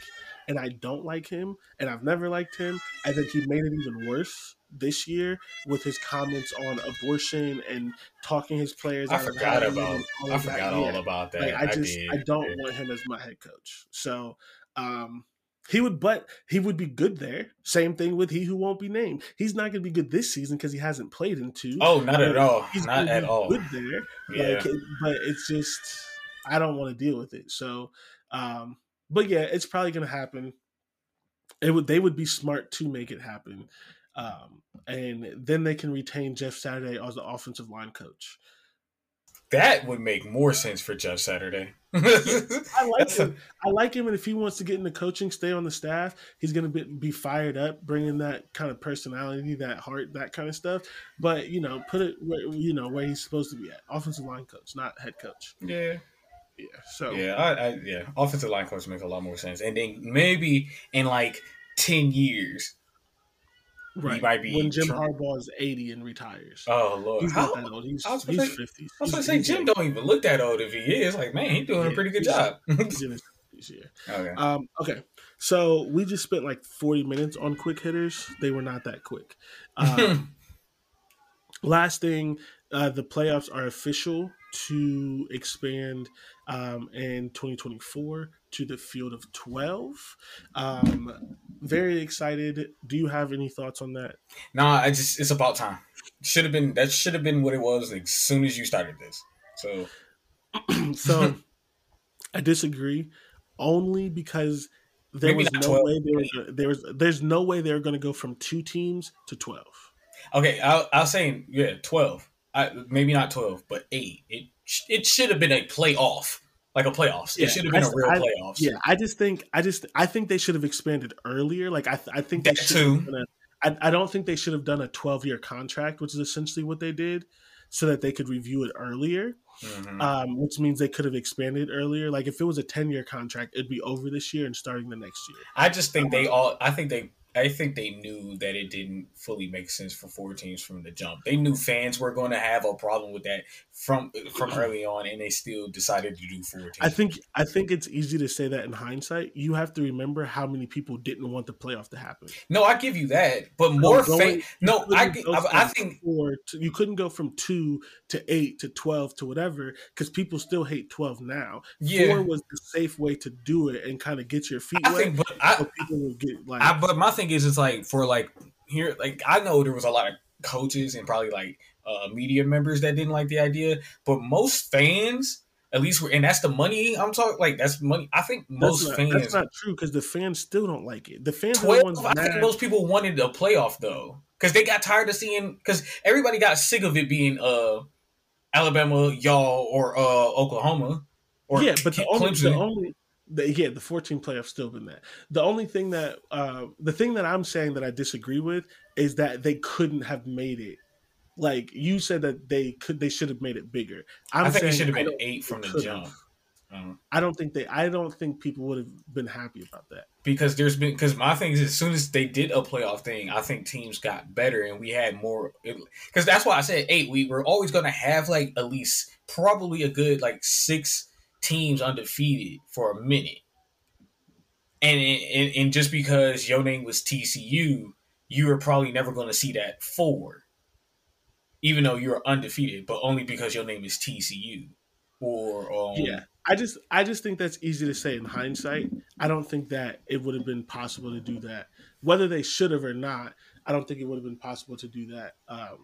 and I don't like him, and I've never liked him, and then he made it even worse this year with his comments on abortion and talking his players.
I forgot about. I forgot
Yeah.
all about that.
Like, I just
did.
I, don't
Yeah.
want him as my head coach. So um he would but he would be good there. Same thing with he who won't be named. He's not gonna be good this season because he hasn't played in two.
Oh, not at all.
He's
Not at all.
Good there.
Yeah.
Like, but it's just I don't want to deal with it. So um but yeah, it's probably gonna happen. It would they would be smart to make it happen. Um and then they can retain Jeff Saturday as the offensive line coach.
That would make more sense for Jeff Saturday.
I (laughs) like him. I like him, and if he wants to get into coaching, stay on the staff. He's going to be, be fired up, bringing that kind of personality, that heart, that kind of stuff. But you know, put it where you know where he's supposed to be at, offensive line coach, not head coach.
yeah.
Yeah. So
Yeah, I, I yeah, offensive line coach makes a lot more sense, and then maybe in like ten years,
right.
might be
when Jim
tr-
Harbaugh is eighty and retires.
oh lord,
he's
how,
not that old. He's
I was
he's
gonna say-
fifty.
I was gonna say Jim don't even look that old if he is. Like, man, he's doing a pretty good job. (laughs)
He's in his 50s, yeah.
okay.
Um, okay, so we just spent like 40 minutes on quick hitters. They were not that quick. Um, (laughs) last thing, uh, the playoffs are official to expand um, in 2024 to the field of 12. Um, very excited. Do you have any thoughts on that?
Nah, I just it's about time. Should have been that should have been what it was as soon as you started this. So (clears throat)
so I disagree only because there
Maybe
was no
12.
way they were, there was there's no way they were going to go from two teams to 12.
okay, I, I was saying yeah, twelve. I, maybe not twelve, but eight. It it should have been a playoff, like a playoffs.
Yeah,
it should have been
I-
a real
I-
playoffs.
Yeah, I just think I just I think they should have expanded earlier. Like I I think they
That too.
a, I, I don't think they should have done a 12 year contract, which is essentially what they did, so that they could review it earlier.
Mhm.
Um, which means they could have expanded earlier. Like if it was a 10 year contract, it'd be over this year and starting the next year.
I just think they all. I think they. I think they knew that it didn't fully make sense for four teams from the jump. They knew fans were going to have a problem with that from from (clears throat) early on, and they still decided to do four teams.
I think I think it's easy to say that in hindsight. You have to remember how many people didn't want the playoff to happen.
No, I give you that, but more fa- No, I,
couldn't
gi-
go
I, I think
four to, you couldn't go from two to eight to twelve to whatever because people still hate twelve now.
Yeah.
Four was the safe way to do it and kind of get your feet
I
wet.
think, but I,
so people would get like
I, but my thing is, it's like for like here, like I know there was a lot of coaches and probably like uh, media members that didn't like the idea, but most fans, at least, were, and that's the money I'm talking. Like that's money. I think
that's
most
not,
fans.
that's not true because the fans still don't like it. The fans are the ones
I think most people wanted a playoff though, because they got tired of seeing. Because everybody got sick of it being uh Alabama, y'all, or uh Oklahoma, or
yeah, but the only, the only the, yeah, the 14 playoffs still been that. The only thing that uh, the thing that I'm saying that I disagree with is that they couldn't have made it. Like you said that they could, they should have made it bigger. I'm
I think it should have been eight from the jump. Um,
I don't think they. I don't think people would have been happy about that.
because there's been because my thing is as soon as they did a playoff thing, I think teams got better and we had more. Because that's why I said eight. We were always going to have like at least probably a good like six teams undefeated for a minute. And and, and just because your name was TCU, you were probably never going to see that four. Even though you're undefeated, but only because your name is TCU. Or um,
Yeah, I just I just think that's easy to say in hindsight. I don't think that it would have been possible to do that. Whether they should have or not, I don't think it would have been possible to do that um,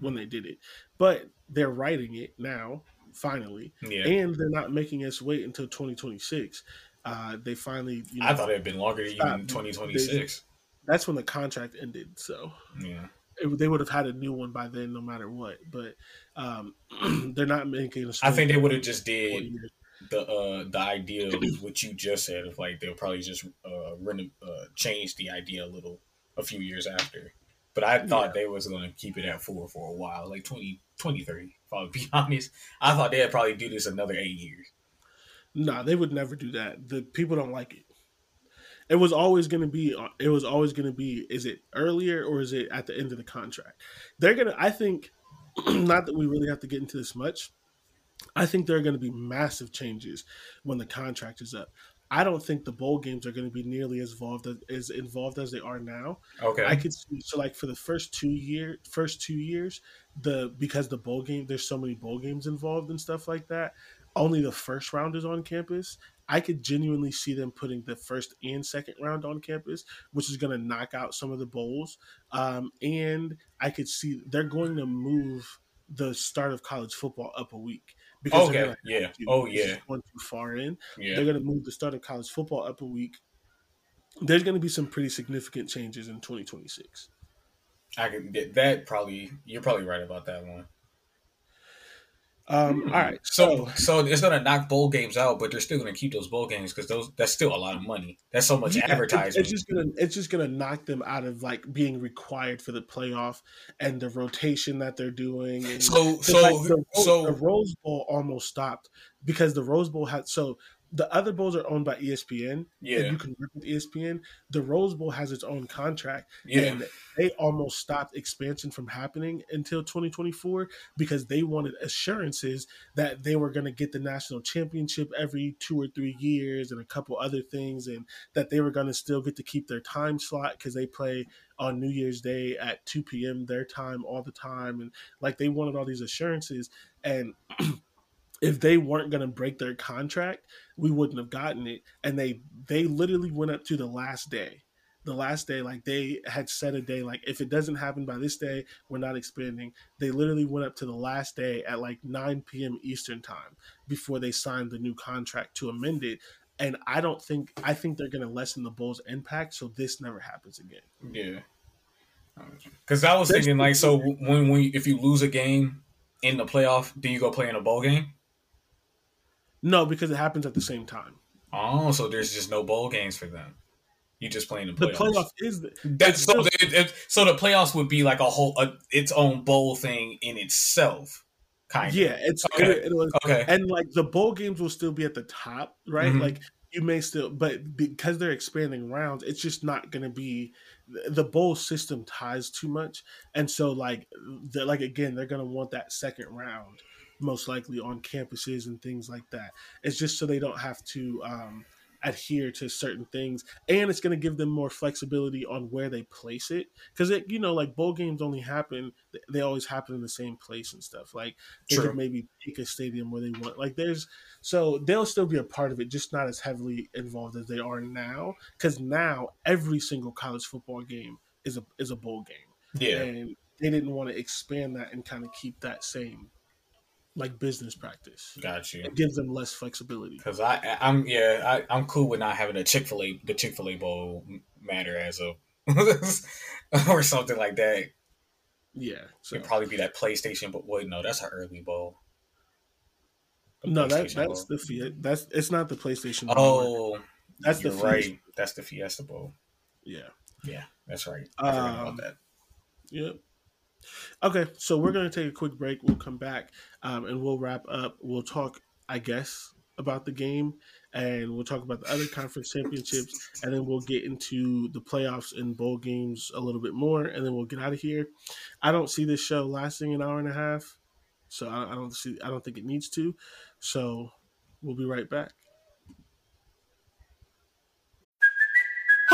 when they did it. But they're writing it now, finally,
Yeah.
and they're not making us wait until 2026. Uh, they finally. You know,
I thought it had been longer, than even
stopped.
twenty twenty six.
That's when the contract ended. So
Yeah.
It, they would have had a new one by then, no matter what. But um, (clears throat) they're not making. A
I think they would have just did the uh the idea of what you just said of like they'll probably just uh, reno- uh change the idea a little a few years after. But I thought they was gonna keep it at four for a while, like 20, 2030, If I'll be (laughs) honest, I thought they'd probably do this another eight years.
No, they would never do that. The people don't like it. It was always going to be. It was always going to be. Is it earlier or is it at the end of the contract? They're gonna. I think. (clears throat) Not that we really have to get into this much. I think there are going to be massive changes when the contract is up. I don't think the bowl games are going to be nearly as involved as, as involved as they are now.
Okay.
I could see so like for the first two year first two years, the because the bowl game there's so many bowl games involved and stuff like that. Only the first round is on campus. I could genuinely see them putting the first and second round on campus, which is going to knock out some of the bowls. Um, and I could see they're going to move the start of college football up a week because
Okay,
gonna
yeah. Oh, yeah.
too far in.
Yeah.
They're going to move the start of college football up a week. There's going to be some pretty significant changes in 2026.
I could that probably you're probably right about that one.
Um, all right,
So so it's gonna knock bowl games out, but they're still gonna keep those bowl games because those that's still a lot of money. That's so much
Yeah,
advertising.
It's just gonna it's just gonna knock them out of like being required for the playoff and the rotation that they're doing. And
So- so-
the,
so-
the Rose Bowl almost stopped because the Rose Bowl had so the other bowls are owned by ESPN.
Yeah.
and you can work with ESPN. The Rose Bowl has its own contract,
Yeah.
and they almost stopped expansion from happening until 2024 because they wanted assurances that they were going to get the national championship every two or three years and a couple other things, and that they were going to still get to keep their time slot because they play on New Year's Day at 2 p.m. their time all the time, and like they wanted all these assurances and. (clears throat) if they weren't going to break their contract, we wouldn't have gotten it. And they they literally went up to the last day. The last day, like they had set a day, like if it doesn't happen by this day, we're not expanding. They literally went up to the last day at like 9 p.m. Eastern time before they signed the new contract to amend it. And I don't think I think they're going to lessen the Bulls' impact, so this never happens again.
Yeah. Because I was thinking like, so when when if you lose a game in the playoff, do you go play in a bowl game?
No, because it happens at the same time.
Oh, so there's just no bowl games for them. You just playing the playoffs.
The
playoffs.
playoff is the,
That's so. The, it, so the playoffs would be like a whole a, its own bowl thing in itself, kind of.
Yeah, it's
Okay.
it, it was,
Okay.
and like the bowl games will still be at the top, right?
Mhm.
Like you may still, but because they're expanding rounds, it's just not going to be the bowl system ties too much, and so like like again, they're going to want that second round most likely on campuses and things like that. It's just so they don't have to um, adhere to certain things, and it's going to give them more flexibility on where they place it. Because it, you know, like bowl games only happen; they always happen in the same place and stuff. Like they
True.
could maybe pick a stadium where they want. Like there's so they'll still be a part of it, just not as heavily involved as they are now. Because now every single college football game is a is a bowl game
Yeah.
and they didn't want to expand that and kind of keep that same like business practice.
Got you.
It gives them less flexibility.
Because I, I'm yeah, I, I'm cool with not having a Chick Fil A the Chick Fil A bowl matter as a (laughs) or something like that.
Yeah. So
It'd probably be that PlayStation, but wait, no, that's an early bowl. The
no, that that's
bowl.
the Fiat. That's it's not the PlayStation. Bowl.
Oh,
that's the Fiat.
right. That's the Fiesta Bowl.
Yeah.
Yeah, that's right. I
Um,
about that.
Yep. Okay, so we're gonna take a quick break. We'll come back um, and we'll wrap up. We'll talk, I guess, about the game, and we'll talk about the other conference championships, and then we'll get into the playoffs and bowl games a little bit more, and then we'll get out of here. I don't see this show lasting an hour and a half, so I don't see. I don't think it needs to. So we'll be right back.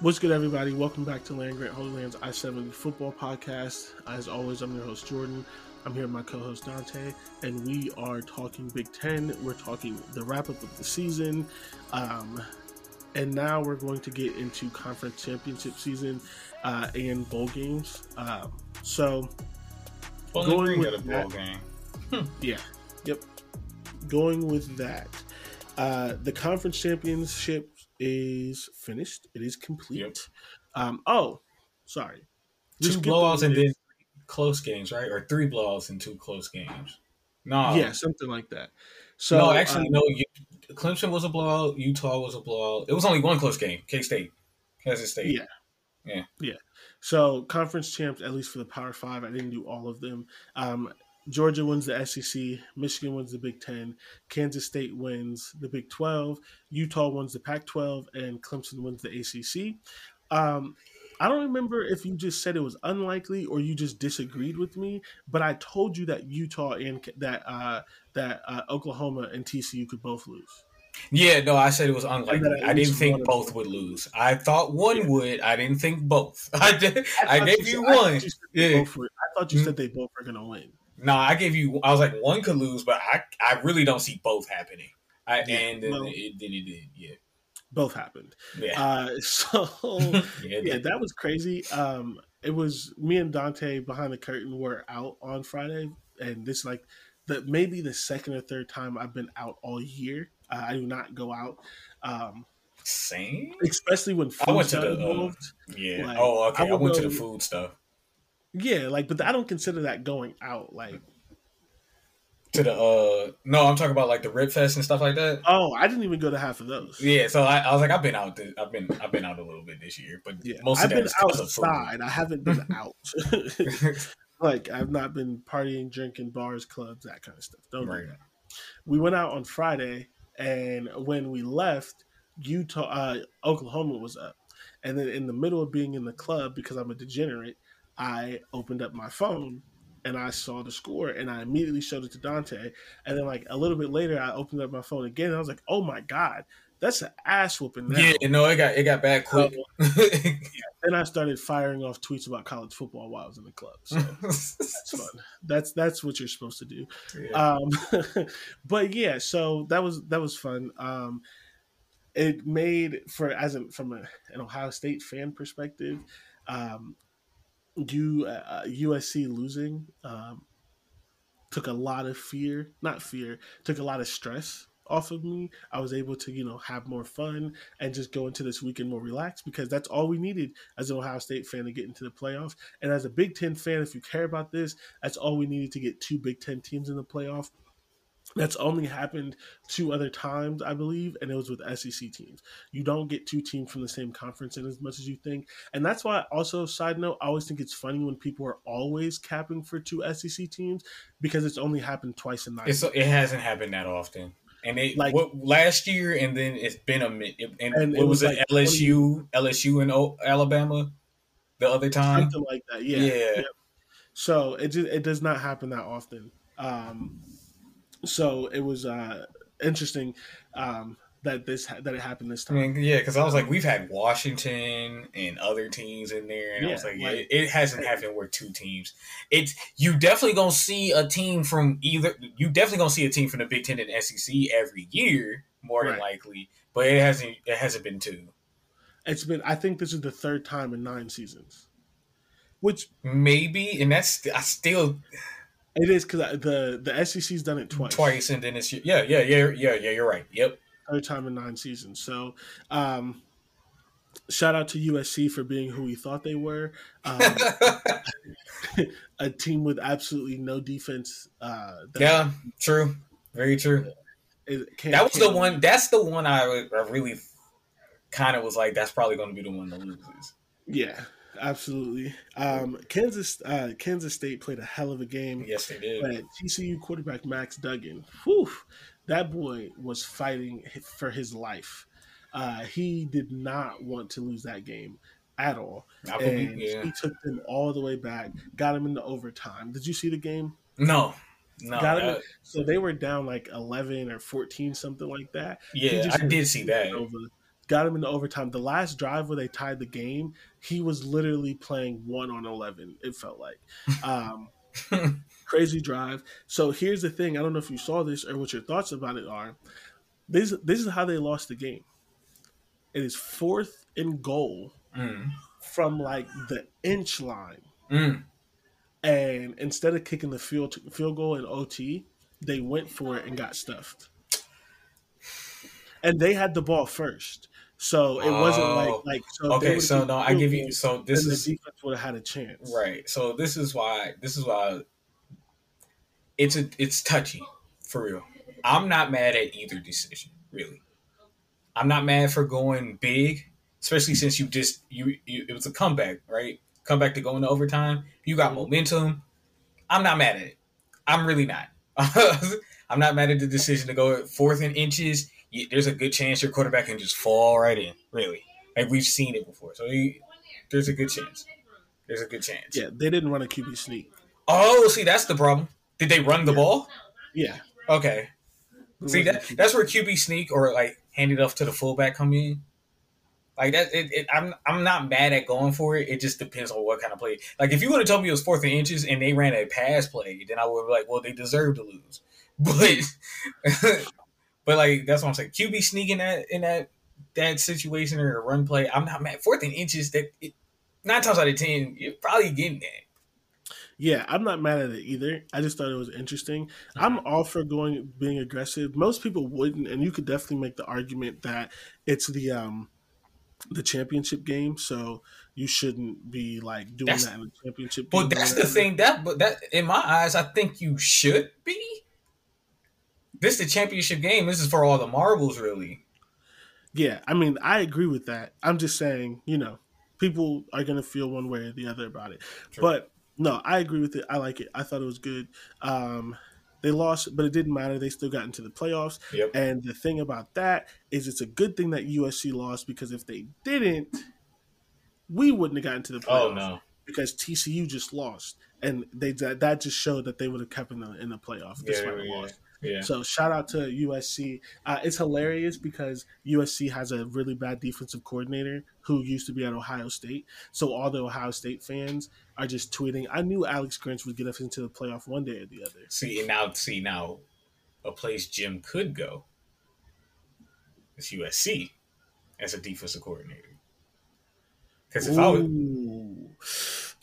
What's good, everybody? Welcome back to Land Grant Holy Lands I 70 Football Podcast. As always, I'm your host, Jordan. I'm here with my co host, Dante, and we are talking Big Ten. We're talking the wrap up of the season. Um, and now we're going to get into conference championship season uh, and bowl games. Um, so, Going with
a
that-
ball game. (laughs)
yeah, yep. Going with that, uh, the conference championship is finished. It is complete.
Yep.
Um, oh, sorry.
Two
skipped
blowouts and then close games, right? Or three blowouts and two close games. No,
yeah, something like that. So
no, actually,
um,
no. You, Clemson was a blowout. Utah was a blowout. It was only one close game. K State, Kansas State.
Yeah.
Yeah.
Yeah. So conference champs, at least for the Power Five, I didn't do all of them. Um, Georgia wins the SEC, Michigan wins the Big Ten, Kansas State wins the Big Twelve, Utah wins the Pac twelve, and Clemson wins the ACC. Um, I don't remember if you just said it was unlikely or you just disagreed with me, but I told you that Utah and that uh, that uh, Oklahoma and TCU could both lose.
Yeah, no, I said it was unlikely. I didn't think both would lose. I thought one would. I didn't think both. (laughs) I did. I,
thought
gave you
I thought
one.
you said
Yeah.
I thought you said they both were going to win.
No, I gave you. I was like one could lose, but I I really don't see both happening. I
Yeah,
and then
well-
it then it did. Yeah.
Both happened.
Yeah.
Uh, (laughs) so (laughs)
yeah.
yeah,
that-
was crazy. Um, it was me and Dante behind the curtain were out on Friday, and this like the maybe the second or third time I've been out all year. Uh, I do not go out, um,
Same.
especially when food
I went to the. Uh,
involved.
yeah.
Like,
oh, okay.
I
I, went to the food stuff.
Yeah, like, but I don't consider that going out. Like,
To the. uh No, I'm talking about like the Rip Fest and stuff like that.
oh, I didn't even go to half of those.
Yeah. So I, I was like, I've been out. This, I've been I've been out a little bit this year, but
Yeah,
most
I've been
is 'cause of
outside. I haven't been (laughs) out. (laughs) like I've not been partying, drinking, bars, clubs, that kind of stuff. Don't
Right.
do that. We went out on Friday, and when we left, Utah, uh, Oklahoma was up, and then in the middle of being in the club, because I'm a degenerate, I opened up my phone and I saw the score, and I immediately showed it to Dante, and then like a little bit later, I opened up my phone again, and I was like, "Oh my god, that's an ass whooping!" Now.
Yeah, no, it got it got bad quick. (laughs)
Then I started firing off tweets about college football while I was in the club. So (laughs) that's fun. That's that's what you're supposed to do.
Yeah.
Um, (laughs) but yeah, so that was that was fun. Um, it made for as an from a, an Ohio State fan perspective, um, you uh, USC losing um, took a lot of fear, not fear, took a lot of stress off of me. I was able to, you know, have more fun and just go into this weekend more relaxed because that's all we needed as an Ohio State fan to get into the playoffs. And as a Big Ten fan, if you care about this, that's all we needed to get two Big Ten teams in the playoff. That's only happened two other times, I believe, and it was with SEC teams. You don't get two teams from the same conference in as much as you think. And that's why, also, side note, I always think it's funny when people are always capping for two SEC teams because it's only happened twice in nine
It's, it hasn't happened that often. And it
Like-
what, last year, and then it's been a minute. And,
And
what
it
was,
was
it?
like
LSU, LSU and O- Alabama, the other time.
something like that. Yeah.
Yeah.
Yep. So it just it does not happen that often. Um, so it was uh, interesting um, that this that it happened this
I
time.
mean, yeah, because I was like, we've had Washington and other teams in there, and I was like,
like-
it, it hasn't happened where two teams. It's you definitely gonna see a team from either. You definitely gonna see a team from the Big Ten and SEC every year, more than likely. But it hasn't. It hasn't been two.
It's been I think this is the third time in nine seasons, which
Maybe, and that's I still
it is because the the SEC's done it twice.
twice, and then it's yeah, yeah, yeah, yeah, yeah. You're right. Yep.
third time in nine seasons. So, um, shout out to USC for being who we thought they were. Um, (laughs) a team with absolutely no defense. Uh,
Yeah, true. Very true.
it can't-
That was the one. That's the one I, I really kind of was like. That's probably going to be the one that loses.
Yeah, absolutely. Um, Kansas uh, Kansas State played a hell of a game.
Yes, they did.
But TCU quarterback Max Duggan, whew, that boy was fighting for his life. Uh, he did not want to lose that game at all, and
yeah.
he took them all the way back, got him into overtime. Did you see the game?
No, no. that-
so they were down like eleven or fourteen, something like that.
Yeah, I did see that.
over, got him into overtime. The last drive where they tied the game, he was literally playing one on eleven. It felt like (laughs) um, crazy drive. So here's the thing: I don't know if you saw this or what your thoughts about it are. This this is how they lost the game. It is fourth and goal
Mm.
from like the inch line,
Mm.
and instead of kicking the field field goal in OT, they went for it and got stuffed. And they had the ball first, so it wasn't like
Oh.
like so.
Okay, so no, I give you. So this is
the defense would have had a chance.
right. So this is why. This is why it's a it's touchy for real. I'm not mad at either decision, really. I'm not mad for going big, especially since you just you, you it was a comeback, right? Comeback to go into overtime. You got mm-hmm. momentum. I'm not mad at it. I'm really not. (laughs) I'm not mad at the decision to go fourth and inches. There's a good chance your quarterback can just fall right in. Really, like we've seen it before. So you, there's a good chance. There's a good chance.
Yeah, they didn't run a QB sneak.
Oh, see, that's the problem. Did they run the ball?
Yeah,
Okay.
It
See that that's where QB sneak or like hand it off to the fullback come in. Like that, it, it, I'm I'm not mad at going for it. It just depends on what kind of play. Like if you would have told me it was fourth and inches and they ran a pass play, then I would be like, well, they deserve to lose. (laughs) But but like that's what I'm saying. QB sneaking in that in that that situation or a run play, I'm not mad. Fourth and inches that it, nine times out of ten, you're probably getting that.
Yeah, I'm not mad at it either. I just thought it was interesting. I'm all for going being aggressive. Most people wouldn't, and you could definitely make the argument that it's the um the championship game, so you shouldn't be like doing
That's-
that in the championship.
But
game
that's the thing. That but that in my eyes, I think you should be. This the championship game. This is for all the marbles, really.
Yeah, I mean, I agree with that. I'm just saying, you know, people are gonna feel one way or the other about it. But no, I agree with it. I like it. I thought it was good. Um, they lost, but it didn't matter. They still got into the playoffs.
Yep.
And the thing about that is, it's a good thing that USC lost because if they didn't, we wouldn't have gotten to the playoffs.
Oh no.
Because TCU just lost, and they that, that just showed that they would have kept in the in the playoff
Yeah,
despite the
yeah,
loss.
Yeah.
So shout out to USC. Uh, it's hilarious because USC has a really bad defensive coordinator who used to be at Ohio State. So all the Ohio State fans are just tweeting. I knew Alex Grinch would get us into the playoff one day or the other.
See now, see now, a place Jim could go is USC as a defensive coordinator. Because if I would,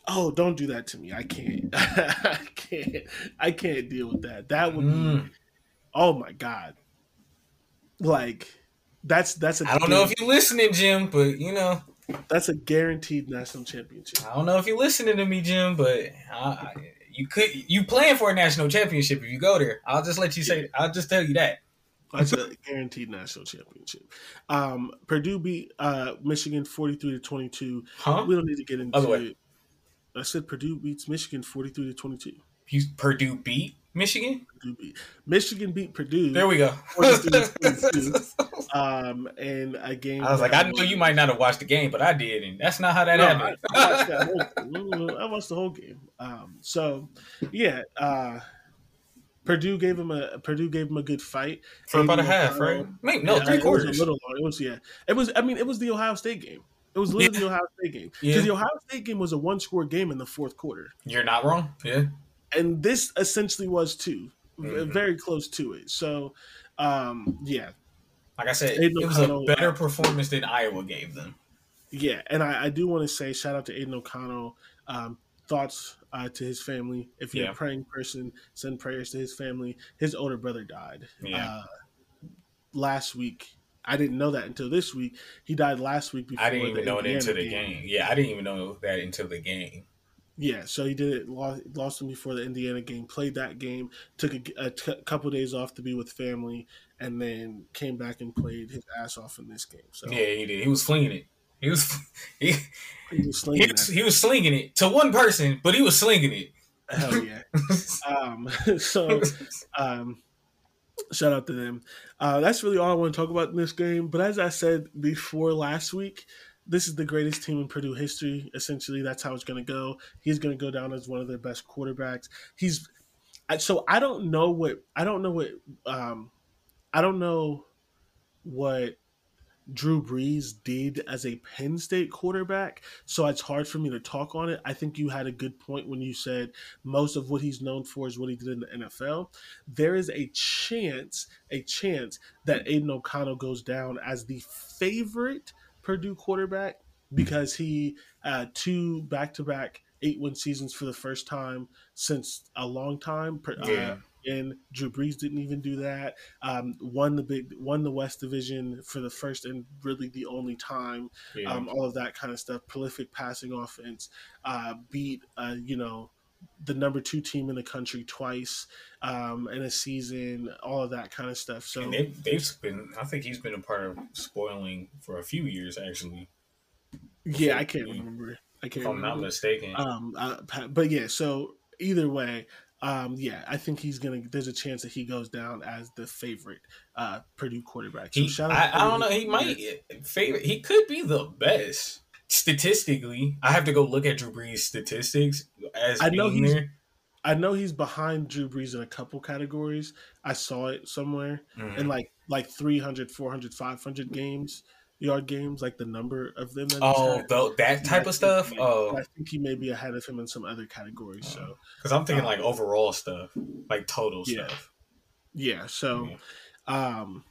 Oh, don't do that to me. I can't. (laughs) I can't. I can't deal with that. That would be. Oh my god. Like that's that's a
I don't know if you're listening, Jim, but you know,
that's a guaranteed national championship.
I don't know if you're listening to me, Jim, but I, I, you could you playing for a national championship if you go there. I'll just let you say. I'll just tell you that.
That's a guaranteed national championship. Um, Purdue beat uh, Michigan forty three to twenty two.
Huh?
We don't need to get into
Other way.
it. I said Purdue beats Michigan forty three to twenty two.
You, Purdue beat Michigan.
Michigan beat Purdue.
There we go. (laughs)
um, and a game.
I was like, I know you might not have watched the game, but I did, and that's not how that
No,
happened.
I, watched that (laughs) whole, no, no, no, I watched the whole game. Um, so yeah, uh, Purdue gave him a Purdue gave him a good fight
For about a half, right? Maybe- no,
Yeah,
three
it was
quarters.
a little long. It was yeah. It was. I mean, it was the Ohio State game. It was literally the Ohio State game because
Yeah.
the Ohio State game was a one score game in the fourth quarter,
You're not wrong. Yeah.
And this essentially was too
Mhm.
very close to it. So um, yeah,
Like I said,
Aidan
it was a better
uh,
performance than Iowa gave them.
Yeah, and I, I do want to say shout out to Aidan O'Connell. Um, thoughts uh, to his family. If you're
Yeah.
a praying person, send prayers to his family. His older brother died
Yeah.
uh, last week I didn't know that until this week. He died last week. Before
I didn't even know it until the game. Yeah, I didn't even know that until the game.
Yeah, so he did it. Lost, lost him before the Indiana game. Played that game. Took a, a t- couple days off to be with family, and then came back and played his ass off in this game. So
Yeah, he did. He was flinging it. He was (laughs) he,
he was
he
slinging
was, he was slinging it to one person, but he was slinging it.
Hell yeah. (laughs) um, (laughs) so, um, shout out to them. Uh, that's really all I want to talk about in this game. But as I said before last week, this is the greatest team in Purdue history. Essentially, that's how it's going to go. He's going to go down as one of their best quarterbacks. He's so I don't know what I don't know what um, I don't know what Drew Brees did as a Penn State quarterback, so it's hard for me to talk on it. I think you had a good point when you said most of what he's known for is what he did in the NFL. There is a chance, a chance that Aidan O'Connell goes down as the favorite Purdue quarterback because he uh, two back to back eight win seasons for the first time since a long time. Uh,
Yeah.
and Drew Brees didn't even do that. Um, won the big, won the West Division for the first and really the only time.
Yeah.
Um, all of that kind of stuff. Prolific passing offense. Uh, beat, uh, you know, the number two team in the country twice um, in a season. All of that kind of stuff. So
and they, they've been. I think he's been a part of spoiling for a few years actually.
yeah, I can't remember. I can't.
If I'm not mistaken.
Um, uh, but yeah, so either way, um, yeah, I think he's gonna. There's a chance that he goes down as the favorite uh, Purdue quarterback. So
He, I, I don't know. He might favorite. He could be the best statistically. I have to go look at Drew Brees' statistics as
I know he's-
there.
I know he's behind Drew Brees in a couple categories. I saw it somewhere
Mhm.
in like like 300, 400, 500 games, yard games, like the number of them. That he's
Oh, tho- that type of stuff.
he-
Oh,
I think he may be ahead of him in some other categories. So
because I'm thinking like overall stuff, like total
Yeah.
stuff.
Yeah, so um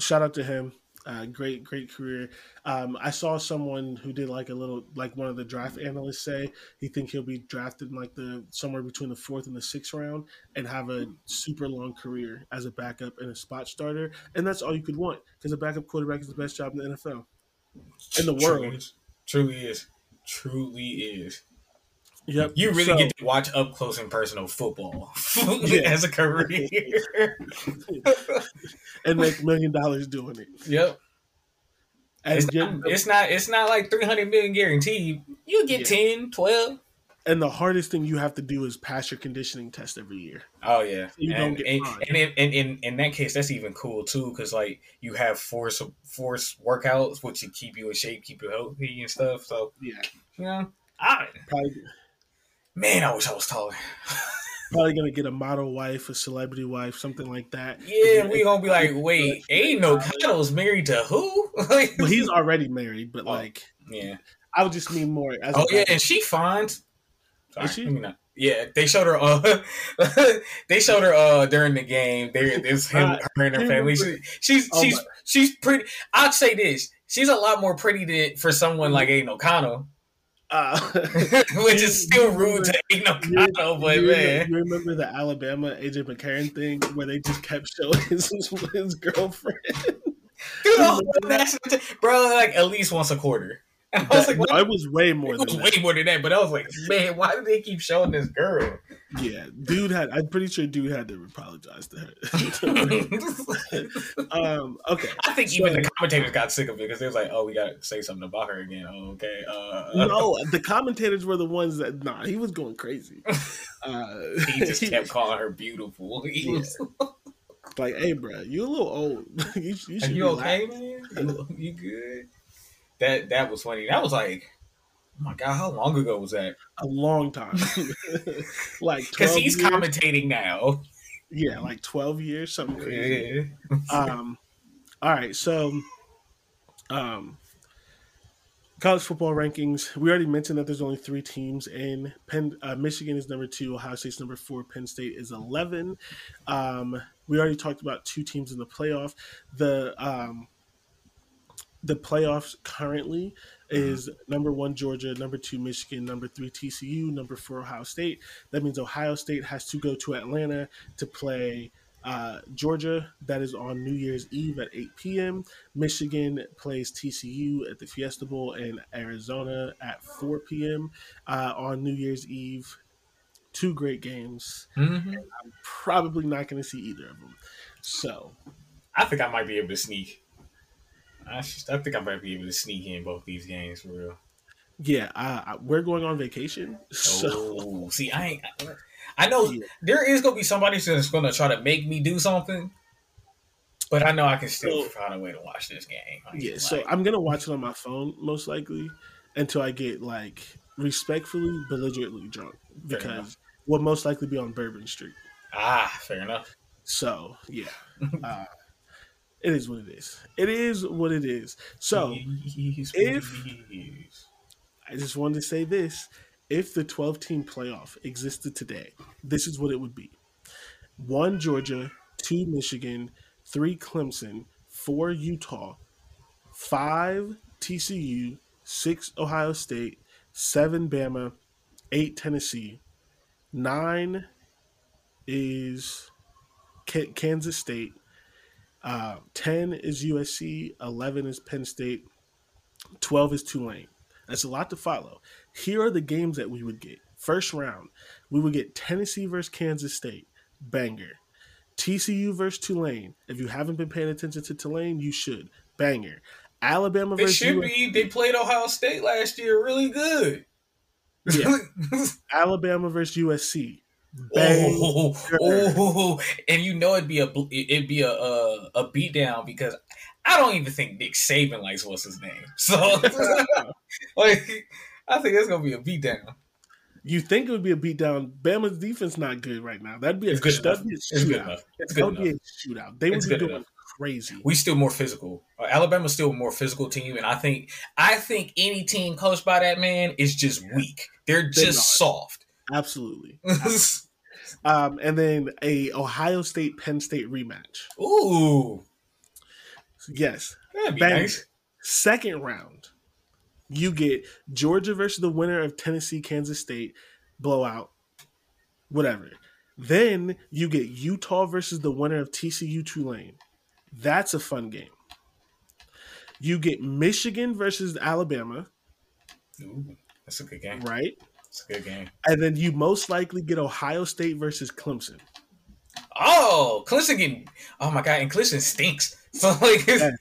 shout out to him. Uh, great, great career. Um, I saw someone who did like a little, like one of the draft analysts say he think he'll be drafted in like the somewhere between the fourth and the sixth round and have a super long career as a backup and a spot starter, and that's all you could want because a backup quarterback is the best job in the NFL in the world.
Truly is. Truly is.
Yep,
You really
So-
get to watch up close and personal football (laughs)
Yeah.
as a career.
and make million dollars doing it.
yep. It's
you-
not, it's not it's not like 300 million guaranteed. You get
Yeah.
10, 12.
and the hardest thing you have to do is pass your conditioning test every year.
Oh yeah,
You
and,
don't get
and, and, in, and in in that case, that's even cool too, because like you have force force workouts, which keep you in shape, keep you healthy and stuff. So
Yeah,
you know, I
probably
man, I wish I was taller.
probably gonna get a model wife, a celebrity wife, something like that.
Yeah, we gonna be like, wait, ain't no Kyle's married to who? (laughs)
Well, he's already married, but like,
yeah.
I would just mean more. As
Oh yeah, and she fine. Sorry,
Is she?
let me not- Yeah, they showed her. Uh, (laughs) they showed her uh during the game. There, (laughs) there's him,
Uh,
her and her family. She, she's
Oh
she's
my-
she's pretty. I'd say this. She's a lot more pretty than for someone like Aidan O'Connell,
Uh, (laughs) (laughs)
which is still rude to Aidan O'Connell. But
you,
man,
you remember the Alabama AJ McCarron thing where they just kept showing (laughs) his, his girlfriend?
dude, the whole bro, like at least once a quarter. And I was like,
no,
what?
it was way more
It
than
was
that.
way more than that. But I was like, man, why do they keep showing this girl?
Yeah, dude had. I'm pretty sure dude had to apologize to her. (laughs) um, okay,
I think even the commentators got sick of it because they was like, "Oh, we got to say something about her again." Oh, okay. Uh,
no, the commentators were the ones that. Nah, he was going crazy. (laughs) Uh,
he just (laughs) kept calling her beautiful. He
Yeah.
was,
like, "Hey, bro, you a little old. you, you
Are you
be
okay,
laughing."
man? You, you good? That that was funny. That was like, oh my god, how long ago was that?
A long time, (laughs) (laughs) like
Because he's
years?
commentating now.
Yeah, like twelve years, something crazy.
Yeah.
um, all right, so um, college football rankings. We already mentioned that there's only three teams in Penn. Uh, Michigan is number two. Ohio State's number four. Penn State is eleven. Um, we already talked about two teams in the playoff. The um, the playoffs currently is number one Georgia, number two Michigan, number three TCU, number four Ohio State. That means Ohio State has to go to Atlanta to play Uh, Georgia, that is on New Year's Eve at 8 p.m. Michigan plays TCU at the Fiesta Bowl, in Arizona at 4 p.m. Uh, on New Year's Eve. Two great games.
Mm-hmm.
I'm probably not going to see either of them. So,
I think I might be able to sneak. I, I think I might be able to sneak in both these games for real.
Yeah, uh, we're going on vacation. (laughs) So.
Oh, see, I ain't. I know yeah. there is gonna be somebody that's gonna try to make me do something, but I know I can still so, find a way to watch this game.
yeah, so like, I'm gonna watch it on my phone most likely until I get like respectfully belligerently drunk because we'll most likely be on Bourbon Street.
Ah, fair enough.
So yeah, (laughs) uh, it is what it is. It is what it is. So if I just wanted to say this, if the 12 team playoff existed today, this is what it would be: one Georgia, two Michigan, three Clemson, four Utah, five TCU, six Ohio State, seven Bama, eight Tennessee, nine is Kansas State, uh, 10 is USC, 11 is Penn State, 12 is Tulane. That's a lot to follow. Here are the games that we would get. First round, we would get Tennessee versus Kansas State, banger. TCU versus Tulane. If you haven't been paying attention to Tulane, you should. Banger. Alabama
they
versus
should be. They played Ohio State last year really good.
Yeah. (laughs) Alabama versus USC.
Oh, oh, and you know it'd be a it'd be a a, a beat down because I don't even think Nick Saban likes what's his name. (laughs) So (laughs) like I think it's gonna be a beat down.
You think it would be a beat down? Bama's defense not good right now. That'd be a,
good
that'd
be a shootout. It's good enough. It's good enough.
be a shootout. They would be doing enough. crazy.
We still more physical. Alabama's still a more physical team, and I think I think any team coached by that man is just weak. They're just soft.
Absolutely. (laughs) um, and then a Ohio State Penn State rematch.
Ooh.
Yes.
That'd be nice.
Second round, you get Georgia versus the winner of Tennessee Kansas State blowout, whatever. Then you get Utah versus the winner of TCU Tulane. That's a fun game. You get Michigan versus Alabama.
Ooh, that's a good game.
Right?
It's a good game.
And then you most likely get Ohio State versus Clemson.
Oh, Clemson getting oh my god, and Clemson stinks. (laughs) So like
yes.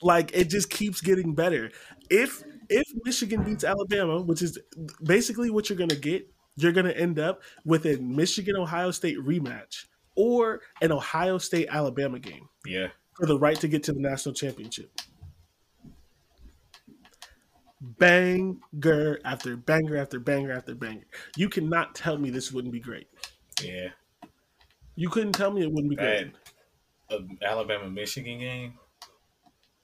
like it just keeps getting better. If if Michigan beats Alabama, which is basically what you're gonna get, you're gonna end up with a Michigan Ohio State rematch or an Ohio State Alabama game.
Yeah.
For the right to get to the national championship banger after banger after banger after banger. You cannot tell me this wouldn't be great.
Yeah.
You couldn't tell me it wouldn't be
that, great. Alabama Michigan game?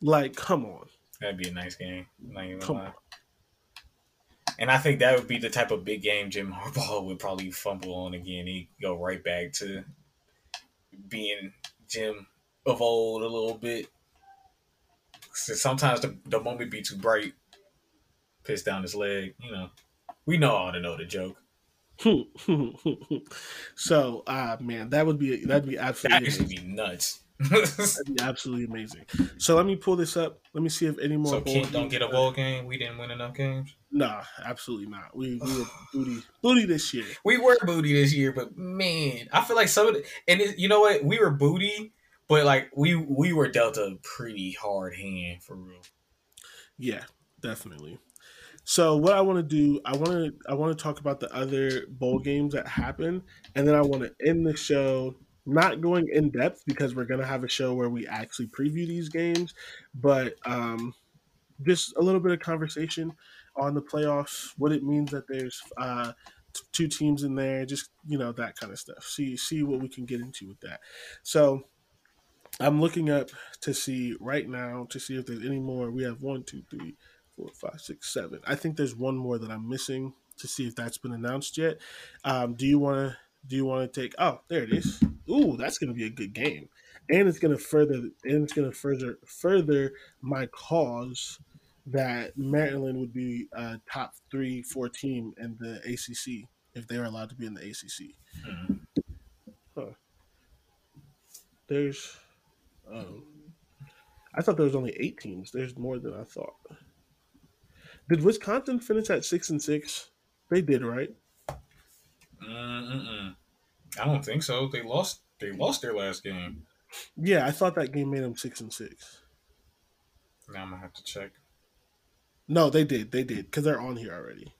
Like, come on.
That'd be a nice game. come lie. on. And I think that would be the type of big game Jim Harbaugh would probably fumble on again. He'd go right back to being Jim of old a little bit. So sometimes the, the moment be too bright piss down his leg. You know, we know all to know the joke. (laughs)
so, uh man, that would be that'd be absolutely
that would be nuts.
that'd be absolutely amazing. So let me pull this up. Let me see if any more.
So Kent don't get a bowl game. We didn't win enough games.
Nah, absolutely not. We we were (sighs) booty booty this year.
We were booty this year, but man, I feel like some of the and it, you know what? We were booty, but like we we were dealt a pretty hard hand for real.
Yeah, definitely. So what I want to do, I want to I want to talk about the other bowl games that happen, and then I want to end the show not going in depth because we're gonna have a show where we actually preview these games, but um, just a little bit of conversation on the playoffs, what it means that there's uh, t- two teams in there, just you know that kind of stuff. See see what we can get into with that. So I'm looking up to see right now to see if there's any more. We have one, two, three four, five, six, seven. I think there's one more that I'm missing to see if that's been announced yet. Um, do you want to? Do you want to take? Oh, there it is. Ooh, that's going to be a good game, and it's going to further and it's going to further further my cause that Maryland would be a top three, four team in the ACC if they are allowed to be in the ACC. Mm-hmm. Huh. There's, um, I thought there was only eight teams. There's more than I thought. Did Wisconsin finish at six and six? They did, right?
Mm-mm. I don't think so. They lost. They lost their last game.
Yeah, I thought that game made them six and six.
Now I'm gonna have to check.
No, they did. They did because they're on here already.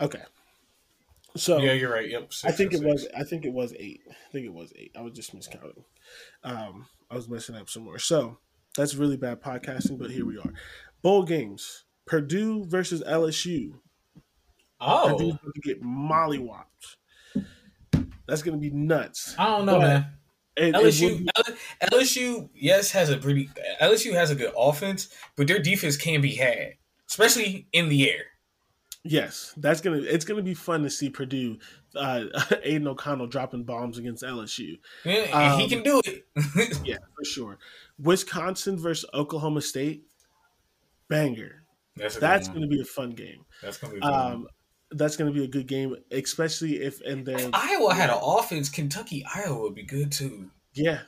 Okay. So
yeah, you're right. Yep.
I think it was. I think it was eight. I think it was eight. I was just miscounting. Um, I was messing up some more. So that's really bad podcasting, but here we are. Bowl games: Purdue versus LSU.
Oh,
Purdue's going to get mollywopped. That's going to be nuts.
I don't know,
But
man.
it- it
LSU,
would be-
LSU, yes, has a pretty. LSU has a good offense, but their defense can be had, especially in the air.
Yes, that's gonna. It's gonna be fun to see Purdue, uh, (laughs) Aidan O'Connell dropping bombs against LSU.
Yeah, and he
Um,
can do it. (laughs)
Yeah, for sure. Wisconsin versus Oklahoma State, banger.
That's
That's going to be a fun game.
That's gonna be. a good.
Um, that's going to be a good game, especially if and then
Iowa had an offense. Kentucky, Iowa would be good too.
yeah,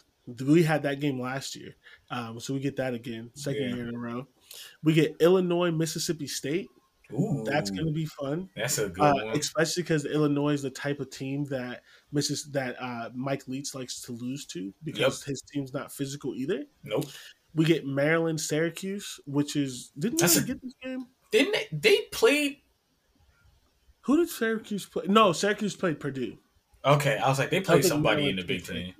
we had that game last year, um, so we get that again, second
Yeah.
year in a row. We get Illinois, Mississippi State.
Ooh,
That's going to be fun.
That's a good
Uh,
one.
especially because Illinois is the type of team that Mrs. that uh, Mike Leach likes to lose to because his team's not physical either.
Nope.
We get Maryland, Syracuse, which is didn't
That's a-
get this game?
Didn't they, they played?
Who did Syracuse play? No, Syracuse played Purdue.
Okay, I was like they played somebody in the Big Ten.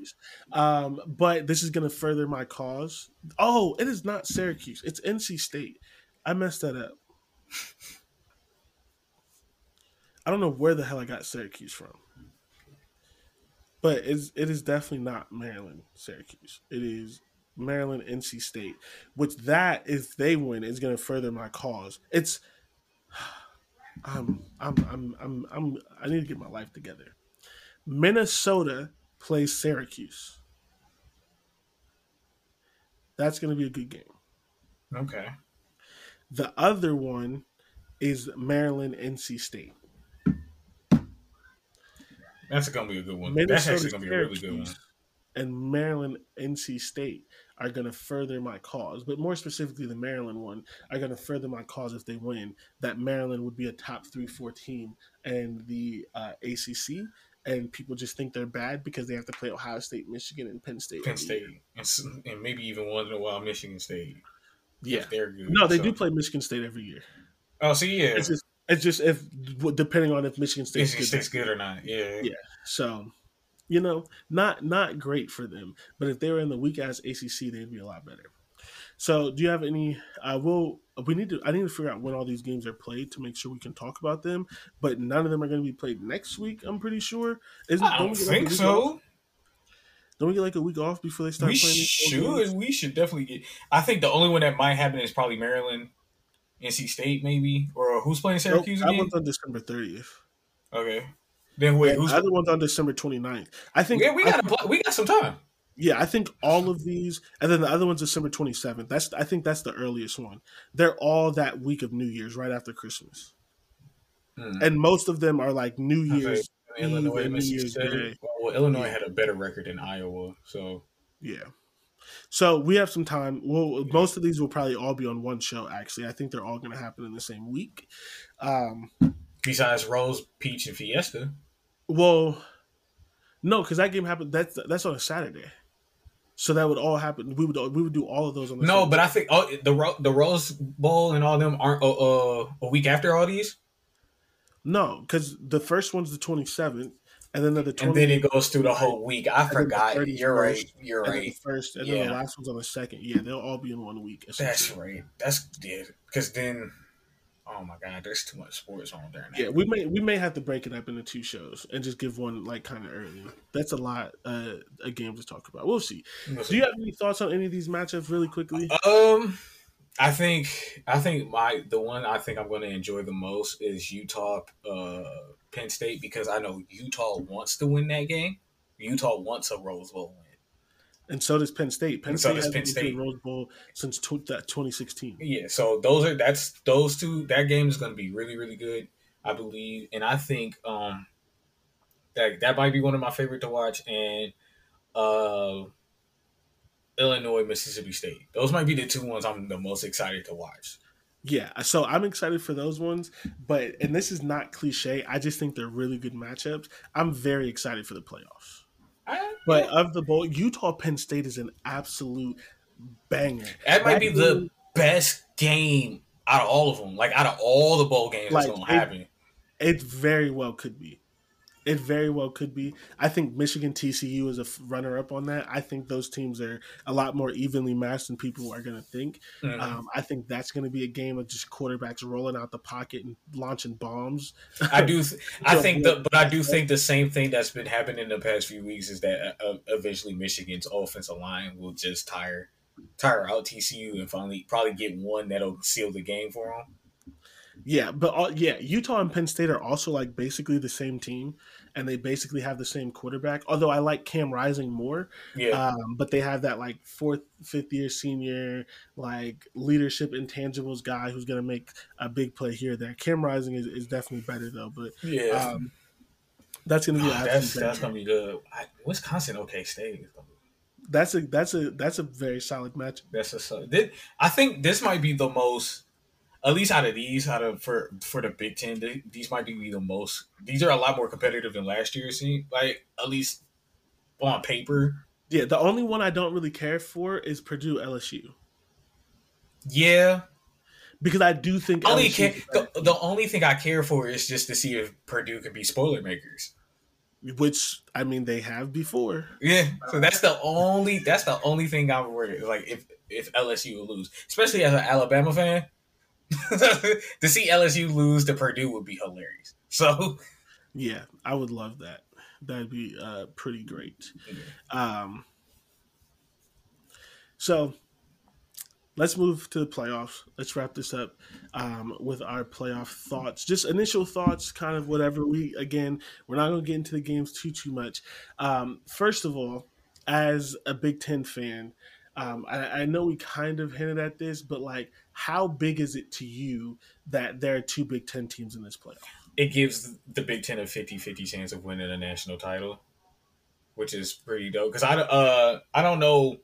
Um, but this is going to further my cause. Oh, it is not Syracuse. It's NC State. I messed that up. I don't know where the hell I got Syracuse from. But it's, it is definitely not Maryland, Syracuse. It is Maryland, NC State. Which that, if they win, is going to further my cause. It's, (sighs) I'm, I'm, I'm, I'm, I'm, I need to get my life together. Minnesota plays Syracuse. That's going to be a good game.
Okay.
The other one is Maryland, NC State.
That's gonna be a good one. That's
Minnesota,
actually gonna be a really good one.
And Maryland, NC State are going to further my cause. But more specifically, the Maryland one are going to further my cause if they win. That Maryland would be a top three, four team and the uh, ACC, and people just think they're bad because they have to play Ohio State, Michigan, and Penn State.
Penn State and, and maybe even once in a while Michigan State.
Yeah.
they're good.
No, they
So-
do play Michigan State every year.
Oh, so yeah,
It's just it's just if depending on if Michigan State's
Michigan
good.
State's good or not. Yeah,
Yeah. So, you know, not not great for them. But if they were in the weak ass ACC, they'd be a lot better. So, do you have any? Uh, we'll we need to. I need to figure out when all these games are played to make sure we can talk about them. But none of them are going to be played next week. I'm pretty sure. Isn't,
I don't
we get, like, a
think so.
off? Don't we get like a week off before they start
We
playing?
should. We should definitely get. I think the only one that might happen is probably Maryland, NC State, maybe, or who's playing
Nope,
Syracuse
that
again?
one's on December 30th.
Okay. Then wait,
And
who's?
the other one's on December 29th. I think.
Yeah, we
I
got a, we got some time.
Yeah, I think all of these, and then the other one's December twenty seventh. That's I think that's the earliest one. They're all that week of New Year's, right after Christmas,
Hmm.
and most of them are like New. Year's
Illinois,
and New Year's Day.
Well, Illinois
Yeah.
had a better record than Iowa, so
Yeah, so we have some time. Well, most of these will probably all be on one show. Actually, I think they're all going to happen in the same week. Um,
besides Rose, Peach, and Fiesta.
well, no, because that game happened. That's that's on a Saturday, so that would all happen. We would we would do all of those on the
No,
same
but I think oh, the the Rose Bowl and all them aren't uh, uh, a week after all these,
No, because the first one's the twenty seventh, and then the twenty.
and then it goes through the whole week. I
the
forgot.
31st,
You're right. You're
the
right.
first, and then the last one's on the second. Yeah, they'll all be in one week.
That's right. That's yeah. Because then, oh my god, there's too much sports on there now.
Yeah, we may we may have to break it up into two shows and just give one like kind of early. That's a lot uh, of games to talk about. We'll see.
We'll
Do you have any thoughts on any of these matchups, really quickly?
Um, I think I think my the one I think I'm going to enjoy the most is Utah, uh, Penn State because I know Utah wants to win that game. Utah wants a Rose Bowl win.
And so does Penn State. Penn
And so
State
does
has
Penn
been to
State.
Rose Bowl since tw- that 2016.
Yeah, so those are that's those two. That game is going to be really really good, I believe, and I think um, That that might be one of my favorite to watch, and uh, Illinois, Mississippi State. Those might be the two ones I'm the most excited to watch.
Yeah, so I'm excited for those ones, but and this is not cliche. I just think they're really good matchups. I'm very excited for the playoffs. I, but of the bowl, Utah Penn State is an absolute banger.
That might that be game, the best game out of all of them. Like out of all the bowl games like, that's gonna happen.
It very well could be. It very well could be. I think Michigan TCU is a runner up on that. I think those teams are a lot more evenly matched than people are going to think. Mm-hmm. Um, I think that's going to be a game of just quarterbacks rolling out the pocket and launching bombs.
I do. Th- (laughs) I think the, but I do (laughs) think the same thing that's been happening in the past few weeks is that uh, eventually Michigan's offensive line will just tire tire out TCU and finally probably get one that'll seal the game for them.
Yeah, but all, yeah, Utah and Penn State are also like basically the same team, and they basically have the same quarterback. Although I like Cam Rising more, yeah. Um, but they have that like fourth, fifth year senior, like leadership intangibles guy who's gonna make a big play here. There, Cam Rising is, is definitely better though. But yeah, um, that's gonna be
oh, that's that's gonna be good. I, Wisconsin, OK State.
That's a that's a that's a very solid match.
That's a I think this might be the most at least out of these, out of for for the Big Ten, they, these might be the most. These are a lot more competitive than last year's. See, like at least on paper.
Yeah, the only one I don't really care for is Purdue LSU.
Yeah,
because I do think
only care, the, the only thing I care for is just to see if Purdue could be spoiler makers.
Which I mean, they have before.
Yeah, so that's the only that's the only thing I'm worried. Like if if LSU will lose, especially as an Alabama fan, (laughs) to see LSU lose to Purdue would be hilarious. (laughs) So,
yeah, I would love that. That'd be uh, pretty great. Um, so, let's move to the playoffs. Let's wrap this up um, with our playoff thoughts. Just initial thoughts, kind of whatever. We again, we're not going to get into the games too too much. Um, first of all, as a Big Ten fan, um, I, I, know we kind of hinted at this, but like, how big is it to you that there are two Big Ten teams in this playoff?
It gives the Big Ten a 50-50 chance of winning a national title, which is pretty dope. Because I uh I don't know.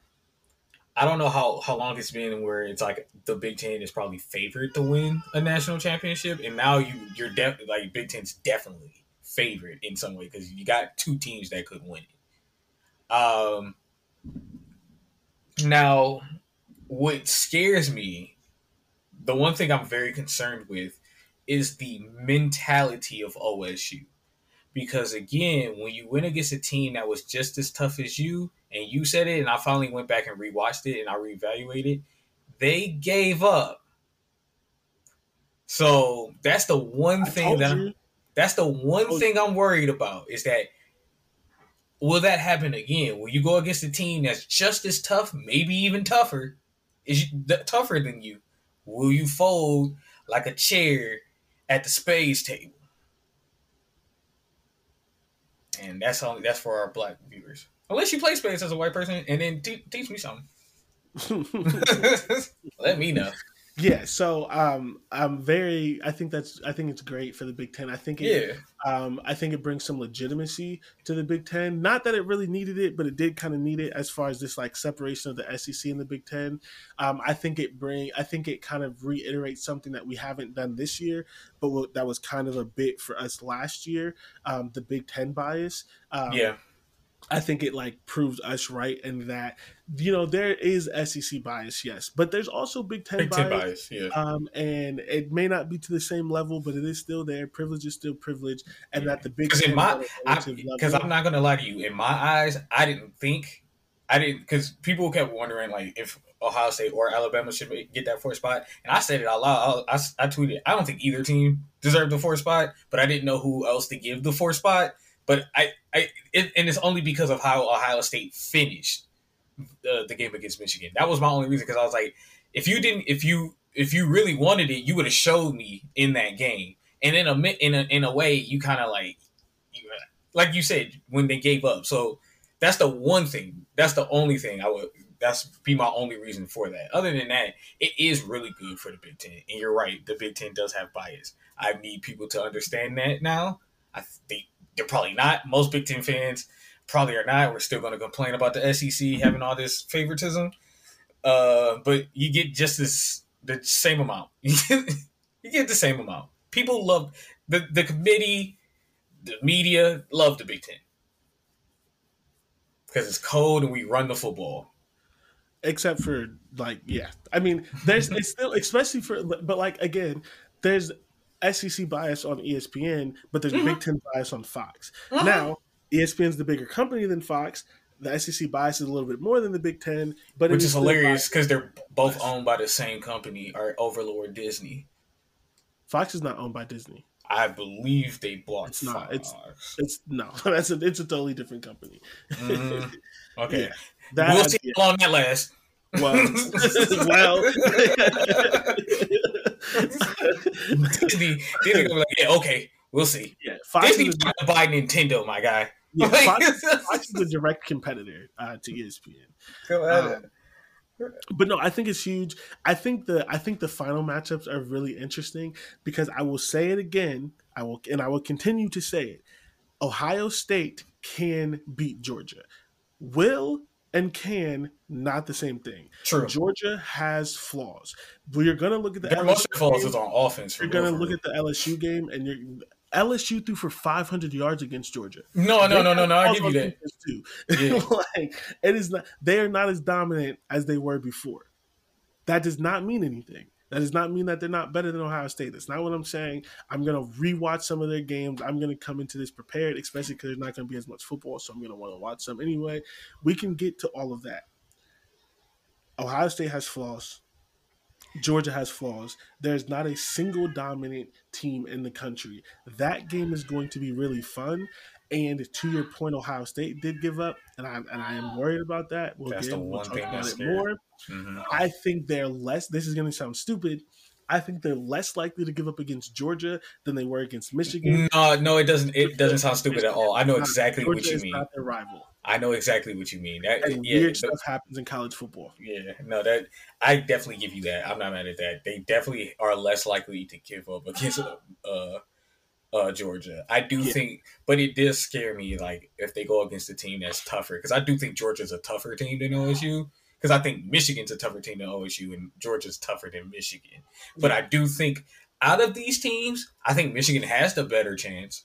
I don't know how, how long it's been where it's like the Big Ten is probably favored to win a national championship, and now you you're definitely like Big Ten's definitely favorite in some way because you got two teams that could win it. Um, now, what scares me, the one thing I'm very concerned with, is the mentality of OSU. Because again, when you went against a team that was just as tough as you, and you said it, and I finally went back and rewatched it and I reevaluated, they gave up. So that's the one I thing that that's the one oh, thing I'm worried about is that will that happen again? Will you go against a team that's just as tough, maybe even tougher, is tougher than you? Will you fold like a chair at the spades table? And that's only that's for our black viewers. Unless you play spades as a white person, and then te- teach me something. (laughs) (laughs) Let me know.
Yeah, so um, I'm very. I think that's. I think it's great for the Big Ten. I think. It, yeah. Um, I think it brings some legitimacy to the Big Ten. Not that it really needed it, but it did kind of need it as far as this like separation of the SEC and the Big Ten. Um, I think it bring. I think it kind of reiterates something that we haven't done this year, but that was kind of a bit for us last year. Um, the Big Ten bias. Um,
yeah.
I think it like proves us right in that you know there is SEC bias, yes, but there's also Big Ten, Big bias, bias, yeah. Um, and it may not be to the same level, but it is still there. Privilege is still privilege, and that the Big Ten.
Because I'm not gonna lie to you, in my eyes, I didn't think I didn't because people kept wondering like if Ohio State or Alabama should get that fourth spot, and I said it out loud. I, I, I tweeted, I don't think either team deserved the fourth spot, but I didn't know who else to give the fourth spot. But I, I, it, and it's only because of how Ohio State finished the, the game against Michigan. That was my only reason because I was like, if you didn't, if you, if you really wanted it, you would have showed me in that game. And in a in a in a way, you kind of like, like you said, when they gave up. So that's the one thing. That's the only thing I would. That's be my only reason for that. Other than that, it is really good for the Big Ten. And you're right, the Big Ten does have bias. I need people to understand that now. I think they're probably not. Most Big Ten fans probably are not. We're still going to complain about the SEC having all this favoritism. Uh, but you get just this the same amount. (laughs) you get the same amount. People love the the committee, the media love the Big Ten because it's cold and we run the football.
Except for like, yeah, I mean, there's it's still especially for, but like again, there's SEC bias on ESPN, but there's mm-hmm. Big Ten bias on Fox. Mm-hmm. Now, ESPN's the bigger company than Fox. The SEC bias is a little bit more than the Big Ten, but
which is hilarious because they're both owned by the same company or Overlord Disney.
Fox is not owned by Disney.
I believe they bought.
It's not. Fox. It's it's no. (laughs) That's a it's a totally different company.
Mm, (laughs) okay, yeah, that, we'll see how long that lasts.
Well, (laughs) well.
Disney, Disney gonna be like, yeah, okay, we'll see.
Yeah,
Fox Disney's is trying to buy Nintendo, my guy.
Yeah, Fox, (laughs) Fox is a direct competitor uh, to ESPN. Go ahead. Um, but no, I think it's huge. I think the I think the final matchups are really interesting because I will say it again. I will and I will continue to say it. Ohio State can beat Georgia. Will and can not the same thing.
True.
Georgia has flaws. But you're gonna look at the
Their LSU flaws is on offense.
You're gonna look at the LSU game and you're LSU threw for 500 yards against Georgia.
No, no, no, no, no. I give you that.
Too. (laughs) Like it is not. They are not as dominant as they were before. That does not mean anything. That does not mean that they're not better than Ohio State. That's not what I'm saying. I'm gonna rewatch some of their games. I'm gonna come into this prepared, especially because there's not gonna be as much football, so I'm gonna want to watch some anyway. We can get to all of that. Ohio State has flaws. Georgia has flaws. There's not a single dominant team in the country. That game is going to be really fun. And to your point, Ohio State did give up, and I and I am worried about that. We'll
That's
get
we'll
talk
about
it more. Mm-hmm. I think they're less. This is going to sound stupid. I think they're less likely to give up against Georgia than they were against Michigan.
No, no, it doesn't. It doesn't sound stupid at all. I know exactly
Georgia
what you mean.
Not their rival.
I know exactly what you mean. That
and
yeah,
weird stuff happens in college football.
Yeah, no, that I definitely give you that. I'm not mad at that. They definitely are less likely to give up against uh, uh, Georgia. I do yeah. think, but it does scare me. Like if they go against a team that's tougher, because I do think Georgia's a tougher team than OSU. Because I think Michigan's a tougher team than OSU, and Georgia's tougher than Michigan. But I do think out of these teams, I think Michigan has the better chance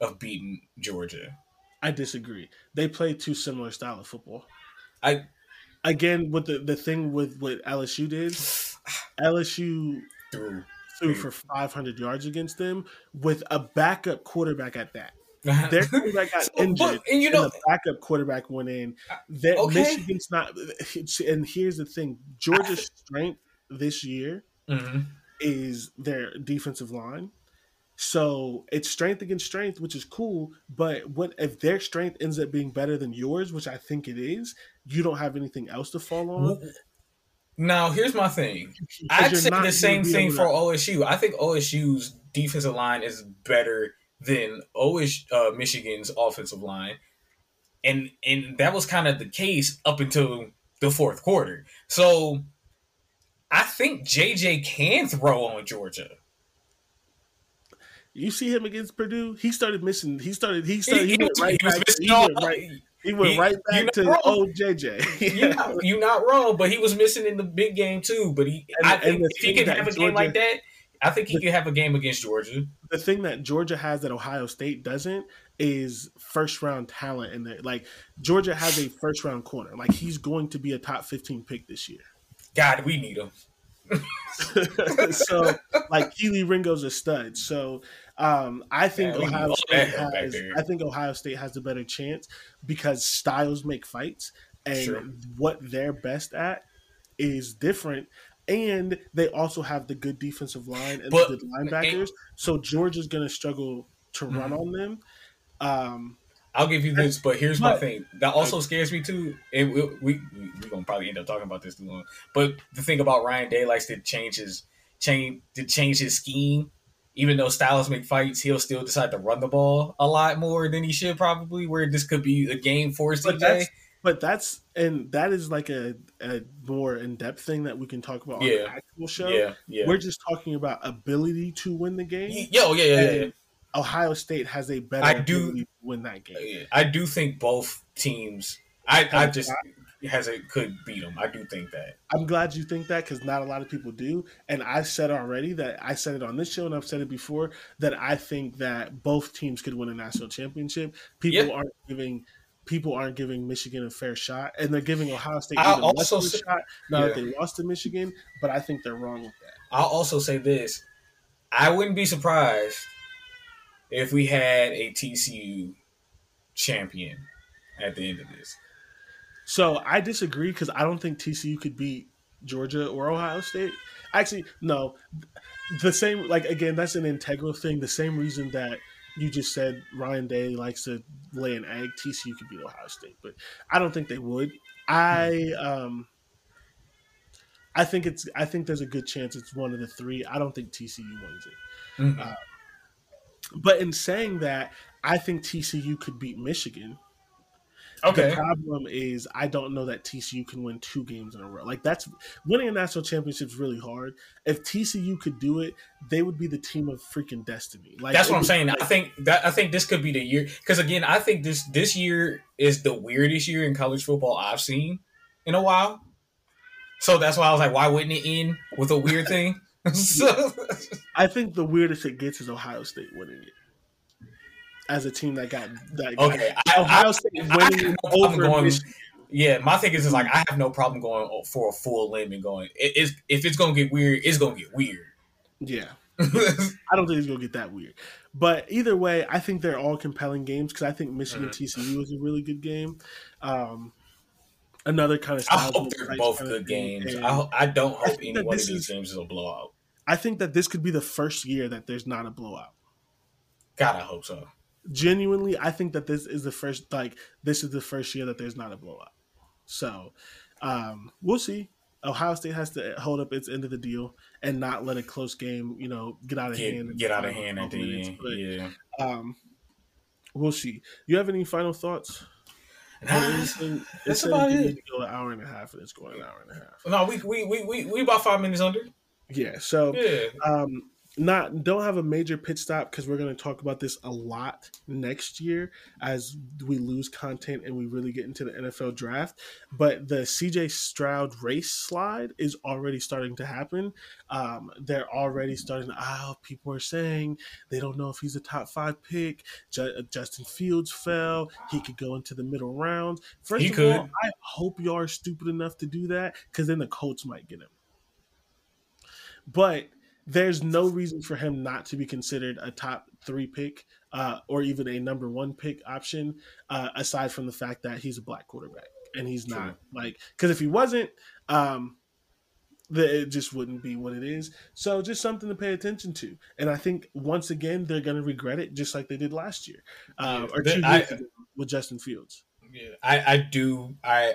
of beating Georgia.
I disagree. They play two similar style of football.
I
again with the the thing with what LSU did, (sighs) LSU
threw,
threw for 500 yards against them with a backup quarterback at that. (laughs) Their quarterback got so, injured, but, and you know, and the backup quarterback went in. That okay. Michigan's not. And here's the thing: Georgia's (laughs) strength this year
mm-hmm.
is their defensive line. So it's strength against strength, which is cool. But what if their strength ends up being better than yours, which I think it is? You don't have anything else to fall on.
Now, here's my thing. I'd say the same thing for OSU. I think OSU's defensive line is better than OS uh, Michigan's offensive line, and and that was kind of the case up until the fourth quarter. So I think JJ can throw on Georgia.
You see him against Purdue. He started missing. He started. He started. He, he went right he back. He went right, he went he, right back to wrong. old JJ.
you're, not, you're, not, wrong, but he was missing in the big game too. But he, and, I think if he can have a Georgia, game like that, I think he the, can have a game against Georgia.
The thing that Georgia has that Ohio State doesn't is first round talent, and like Georgia has a first round corner. Like he's going to be a top fifteen pick this year.
God, we need him. (laughs)
so like Kelee Ringo's a stud. So um, I think yeah, Ohio State has. I think Ohio State has a better chance because styles make fights, and sure. what they're best at is different. And they also have the good defensive line and but, the good linebackers. So Georgia's going to struggle to mm-hmm. run on them. Um,
I'll give you this, but here's my thing. That also scares me too. And we, we we're gonna probably end up talking about this too long. But the thing about Ryan Day likes to change his change to change his scheme even though Styles make fights, he'll still decide to run the ball a lot more than he should probably. Where this could be a game for CJ.
But that's, but that's and that is like a, a more in depth thing that we can talk about yeah. on the actual show.
Yeah, yeah.
We're just talking about ability to win the game.
Yo, yeah, yeah, yeah.
Ohio State has a better
I do-
to win that game.
I do think both teams. I, I just has it could beat them. I do think that.
I'm glad you think that because not a lot of people do. And I said already that I said it on this show and I've said it before that I think that both teams could win a national championship. People aren't giving people aren't giving Michigan a fair shot, and they're giving Ohio State less
also
a
say-
shot now that they lost to Michigan. But I think they're wrong with that.
I'll also say this: I wouldn't be surprised if we had a TCU champion at the end of this.
So I disagree because I don't think TCU could beat Georgia or Ohio State. Actually, no. The same, like again, that's an integral thing. The same reason that you just said Ryan Day likes to lay an egg. TCU could beat Ohio State, but I don't think they would. I um, I think it's. I think there's a good chance it's one of the three. I don't think TCU wins it.
Mhm.
Uh, but in saying that, I think TCU could beat Michigan.
Okay.
The problem is I don't know that TCU can win two games in a row. Like that's winning a national championship is really hard. If TCU could do it, they would be the team of freaking destiny. Like
That's what I'm saying.
like,
I think that I think this could be the year because again, I think this this year is the weirdest year in college football I've seen in a while. So that's why I was like, why wouldn't it end with a weird thing? (laughs) so,
I think the weirdest it gets is Ohio State winning it. As a team that got that got,
okay, I,
Ohio
I-
State
I
winning
no problem
over
going.
Michigan.
Yeah, my thing is, is like I have no problem going for a full limb and going. It, it's, if it's gonna get weird, it's gonna get weird.
Yeah. (laughs) I don't think it's gonna get that weird. But either way, I think they're all compelling games because I think Michigan
Mm-hmm.
TCU is a really good game. Um, another kind of.
I hope they're both good games.
And
I, ho- I don't
I
hope any one of these
is-
games is a blowout.
I think that this could be the first year that there's not a blowout.
God, I hope so.
Genuinely, I think that this is the first. Like this is the first year that there's not a blowout. So um, we'll see. Ohio State has to hold up its end of the deal and not let a close game, you know, get out of hand.
Get,
the
get out of hand at
12
the end.
But,
Yeah.
um, we'll see. You have any final thoughts?
Nah,
On
that's about it.
to go an hour and a half, and it's going an hour and a half.
No, we we we we, we about five minutes under.
Yeah. So,
Yeah.
um, not don't have a major pit stop because we're going to talk about this a lot next year as we lose content and we really get into the NFL draft. But the CJ Stroud race slide is already starting to happen. Um, they're already starting. To, oh, people are saying they don't know if he's a top five pick. Ju- Justin Fields fell. He could go into the middle rounds. First
He
of
could.
all, I hope y'all are stupid enough to do that because then the Colts might get him. But there's no reason for him not to be considered a top three pick uh, or even a number one pick option, uh, aside from the fact that he's a black quarterback and he's
True.
not like because if he wasn't, um, the, it just wouldn't be what it is. So just something to pay attention to. And I think once again they're going to regret it, just like they did last year uh,
Yeah,
or two
I-
years ago with Justin Fields.
Yeah, I, I do I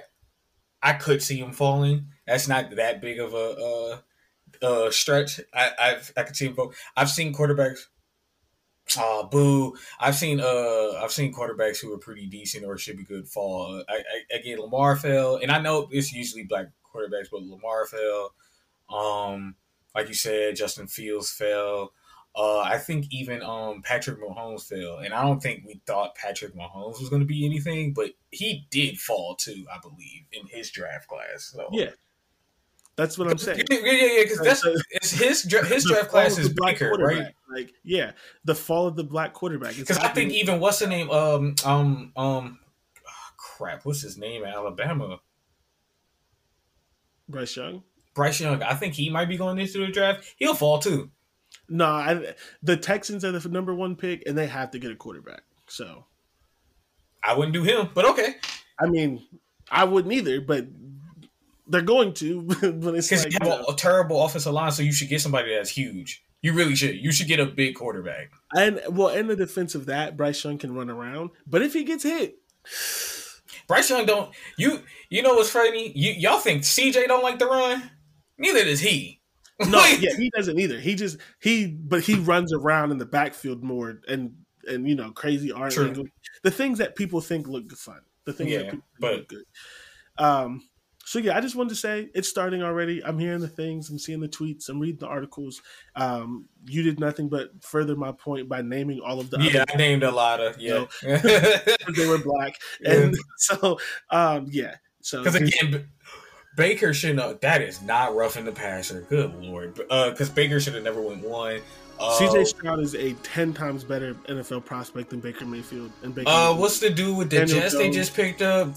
I could see him falling. That's not that big of a uh, stretch. I I've, I could see him. I've seen quarterbacks. Uh, boo! I've seen uh I've seen quarterbacks who are pretty decent or should be good fall. I, I again Lamar fell, and I know it's usually black quarterbacks, but Lamar fell. Um, like you said, Justin Fields fell. Uh, I think even um Patrick Mahomes fell, and I don't think we thought Patrick Mahomes was going to be anything, but he did fall too, I believe, in his draft class. So
Yeah. That's what I'm saying.
yeah, yeah, yeah, because that's
So-
it's his (laughs) his draft class is Baker, right?
Like, yeah, the fall of the black quarterback.
Because I think even what's the name? Um, um, um, ah, crap, what's his name Alabama?
Bryce Young.
Bryce Young. I think he might be going into the draft. He'll fall too.
No, I, the Texans are the number one pick, and they have to get a quarterback. So,
I wouldn't do him, but okay.
I mean, I wouldn't either, but they're going to. (laughs) but it's
Because
like,
you have a, a terrible offensive line, so you should get somebody that's huge. You really should. You should get a big quarterback.
and well, in the defense of that, Bryce Young can run around, but if he gets hit, (sighs)
Bryce Young don't. You you know what's funny? You y'all think CJ don't like to run? Neither does he. (laughs)
no, yeah, he doesn't either. He just he, but he runs around in the backfield more and and you know crazy arm The things that people think look fun. The things
Yeah,
that people think
but-
look good. Um, so yeah, I just wanted to say it's starting already. I'm hearing the things, I'm seeing the tweets, I'm reading the articles. Um, you did nothing but further my point by naming all of the.
Yeah, I named a lot of yeah.
You know, (laughs) they were black, (laughs) and so um, yeah. So
because again, Baker should know that is not roughing the passer. Good lord, because uh, Baker should have never went one.
Uh, CJ Stroud is a ten times better NFL prospect than Baker Mayfield. And Baker
uh,
Mayfield.
what's the dude with the Daniel Jets they just picked up?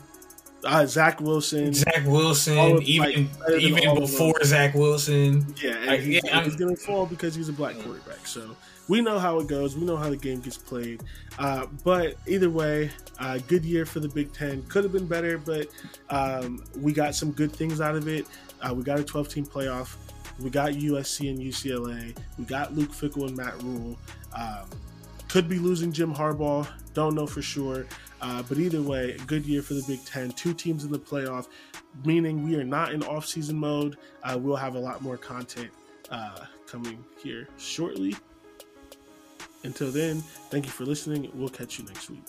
Uh, Zach Wilson.
Zach Wilson, of, even like, even before Zach Wilson.
Yeah, and he's, yeah, he's to fall because he's a black quarterback. So we know how it goes. We know how the game gets played. Uh, but either way, uh, good year for the Big Ten. Could have been better, but um, we got some good things out of it. Uh, we got a 12 team playoff. We got USC and UCLA. We got Luke Fickell and Matt Rhule. Um, could be losing Jim Harbaugh. Don't know for sure. Uh, but either way, good year for the Big Ten. Two teams in the playoff, meaning we are not in off-season mode. Uh, we'll have a lot more content uh, coming here shortly. Until then, thank you for listening. We'll catch you next week.